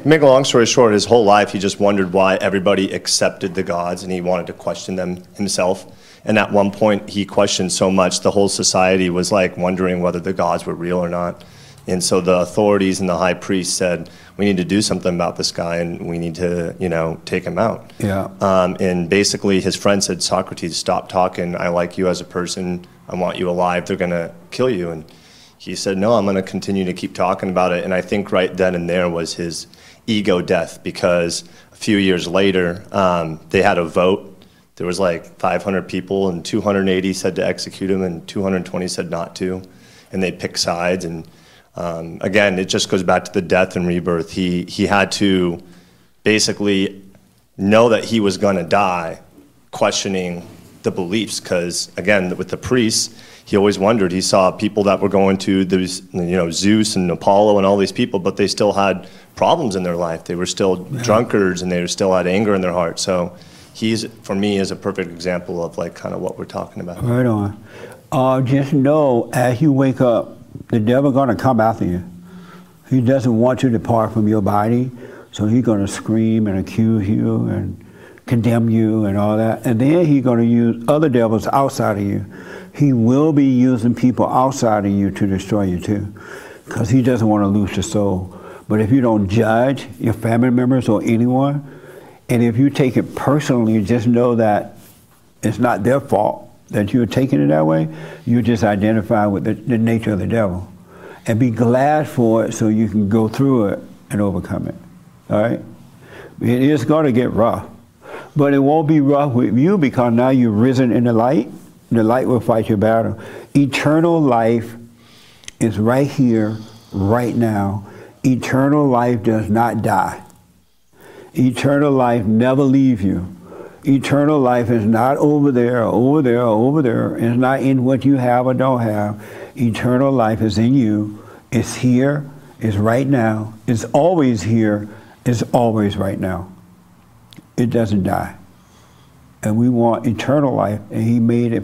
Make a long story short, his whole life he just wondered why everybody accepted the gods and he wanted to question them himself. And at one point he questioned so much the whole society was like wondering whether the gods were real or not. And so the authorities and the high priest said, "We need to do something about this guy, and we need to, you know, take him out." Yeah. Um, and basically, his friend said, "Socrates, stop talking. I like you as a person. I want you alive. They're gonna kill you." And he said, "No, I'm gonna continue to keep talking about it." And I think right then and there was his ego death because a few years later, um, they had a vote. There was like 500 people, and 280 said to execute him, and 220 said not to, and they picked sides. And um, again, it just goes back to the death and rebirth. He he had to basically know that he was going to die, questioning the beliefs. Because again, with the priests, he always wondered. He saw people that were going to these, you know, Zeus and Apollo and all these people, but they still had problems in their life. They were still drunkards and they still had anger in their heart. So he's, for me, is a perfect example of like kind of what we're talking about. Right on. Uh, just know as you wake up, the devil to come after you. He doesn't want you to depart from your body, so he's to scream and accuse you and condemn you and all that. And then he's to use other devils outside of you. He will be using people outside of you to destroy you too, because he doesn't want to lose your soul. But if you don't judge your family members or anyone, and if you take it personally, just know that it's not their fault that you're taking it that way. You just identify with the, the nature of the devil. And be glad for it so you can go through it and overcome it. All right? It is going to get rough. But it won't be rough with you because now you've risen in the light. The light will fight your battle. Eternal life is right here, right now. Eternal life does not die. Eternal life never leave you. Eternal life is not over there over there over there. It's not in what you have or don't have. Eternal life is in you. It's here. It's right now. It's always here. It's always right now. It doesn't die. And we want eternal life, and He made it.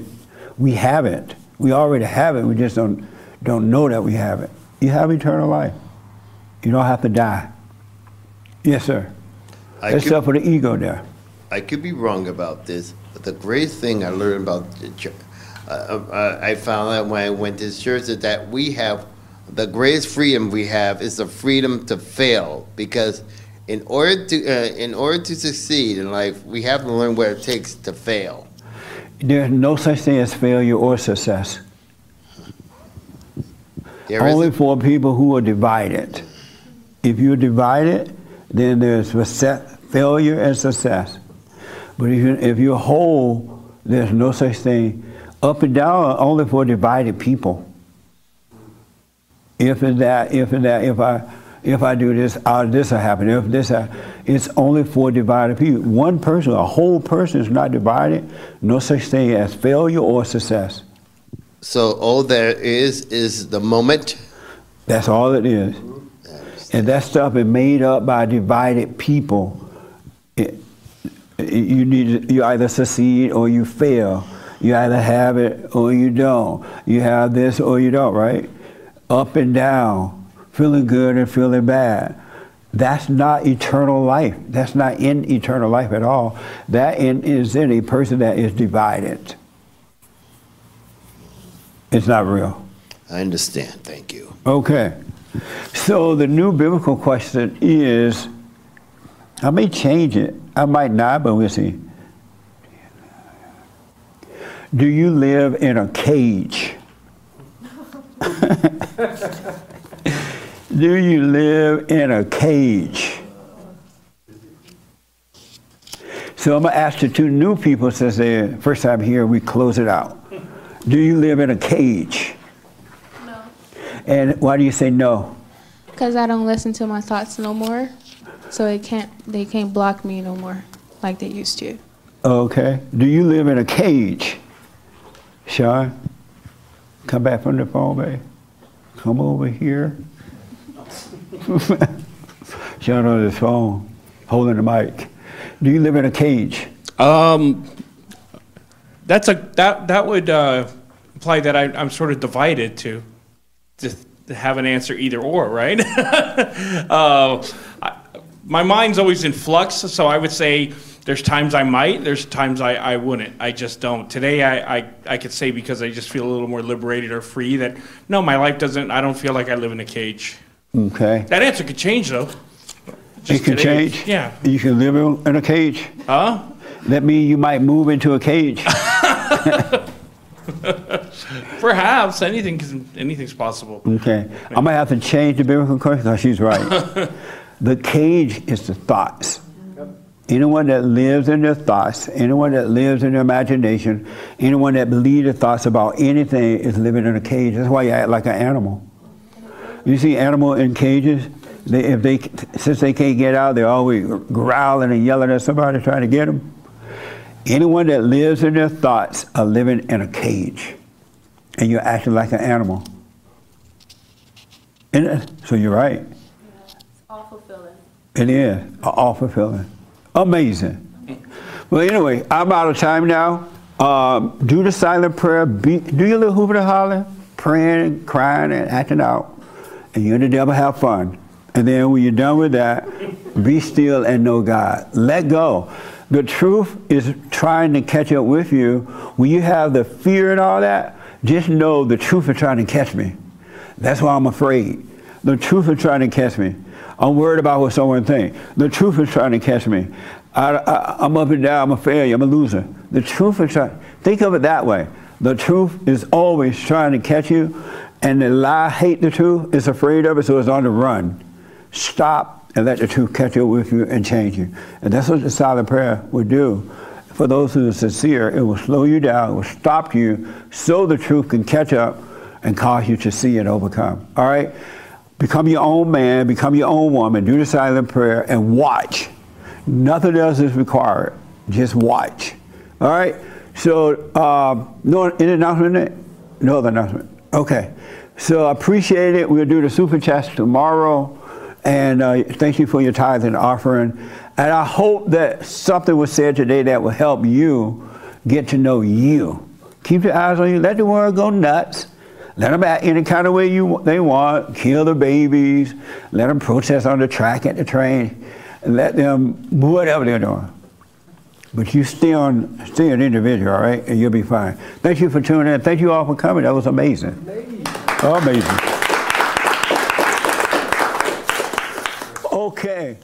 We have it. We already have it. We just don't don't know that we have it. You have eternal life. You don't have to die. Yes, sir. I Except could- for the ego there. I could be wrong about this, but the greatest thing I learned about the church, uh, uh, I found out when I went to church is that we have the greatest freedom we have is the freedom to fail because in order to uh, in order to succeed in life, we have to learn what it takes to fail. There's no such thing as failure or success. There Only for people who are divided. If you're divided, then there's success, failure and success. But if, you, if you're whole, there's no such thing. Up and down are only for divided people. If and that, if and that, if I, if I do this, uh, this will happen. If this, uh, it's only for divided people. One person, a whole person, is not divided. No such thing as failure or success. So all there is is the moment. That's all it is. And that stuff is made up by divided people. You need you either succeed or you fail. You either have it or you don't. You have this or you don't, right? Up and down, feeling good and feeling bad. That's not eternal life. That's not in eternal life at all. That in, is in a person that is divided. It's not real. I understand. Thank you. Okay. So the new biblical question is I may change it. I might not, but we'll see. Do you live in a cage? Do you live in a cage? So I'm going to ask the two new people since they're first time here, we close it out. Do you live in a cage? No. And why do you say no? Because I don't listen to my thoughts no more. So it can't they can't block me no more like they used to. Okay. Do you live in a cage? Sean, come back from the phone, babe. Come over here. Sean on his phone, holding the mic. Do you live in a cage? Um, that's a that that would uh, imply that I, I'm sort of divided to to, to have an answer either or, right? uh, I, my mind's always in flux, so I would say there's times I might, there's times I, I wouldn't. I just don't. Today I, I, I could say because I just feel a little more liberated or free that no, my life doesn't. I don't feel like I live in a cage. Okay. That answer could change though. it could today. change? Yeah. You can live in in a cage? Huh? That means you might move into a cage. Perhaps anything can- anything's possible. Okay. I'm to have to change the biblical question because she's right. the cage is the thoughts. Anyone that lives in their thoughts, anyone that lives in their imagination, anyone that believes their thoughts about anything is living in a cage. That's why you act like an animal. You see animal in cages, they, if they, since they can't get out, they're always growling and yelling at somebody trying to get them. Anyone that lives in their thoughts are living in a cage, and you're acting like an animal. Isn't? Uh, so you're right. It is all fulfilling. Amazing. Well, anyway, I'm out of time now. Um, do the silent prayer. Be, do your little hooping and hollering, praying, and crying, and acting out. And you and the devil have fun. And then when you're done with that, be still and know God. Let go. The truth is trying to catch up with you. When you have the fear and all that, just know the truth is trying to catch me. That's why I'm afraid. The truth is trying to catch me. I'm worried about what someone thinks. The truth is trying to catch me. I, I'm up and down. I'm a failure. I'm a loser. The truth is trying. Think of it that way. The truth is always trying to catch you, and the lie hate the truth. Is afraid of it, so it's on the run. Stop and let the truth catch up with you and change you. And that's what the silent prayer would do. For those who are sincere, it will slow you down. It will stop you, so the truth can catch up and cause you to see and overcome. All right. Become your own man, become your own woman, do the silent prayer, and watch. Nothing else is required. Just watch. All right? So, uh, no any announcement? No other announcement. Okay. So I appreciate it. We'll do the super chats tomorrow. And uh, thank you for your tithe and offering. And I hope that something was said today that will help you get to know you. Keep your eyes on you. Let the world go nuts. Let them act any kind of way you, they want, kill the babies, let them protest on the track at the train, let them whatever they're doing. But you stay on, stay an individual, all right, and you'll be fine. Thank you for tuning in. Thank you all for coming. That was amazing. Amazing. Oh, amazing. Okay.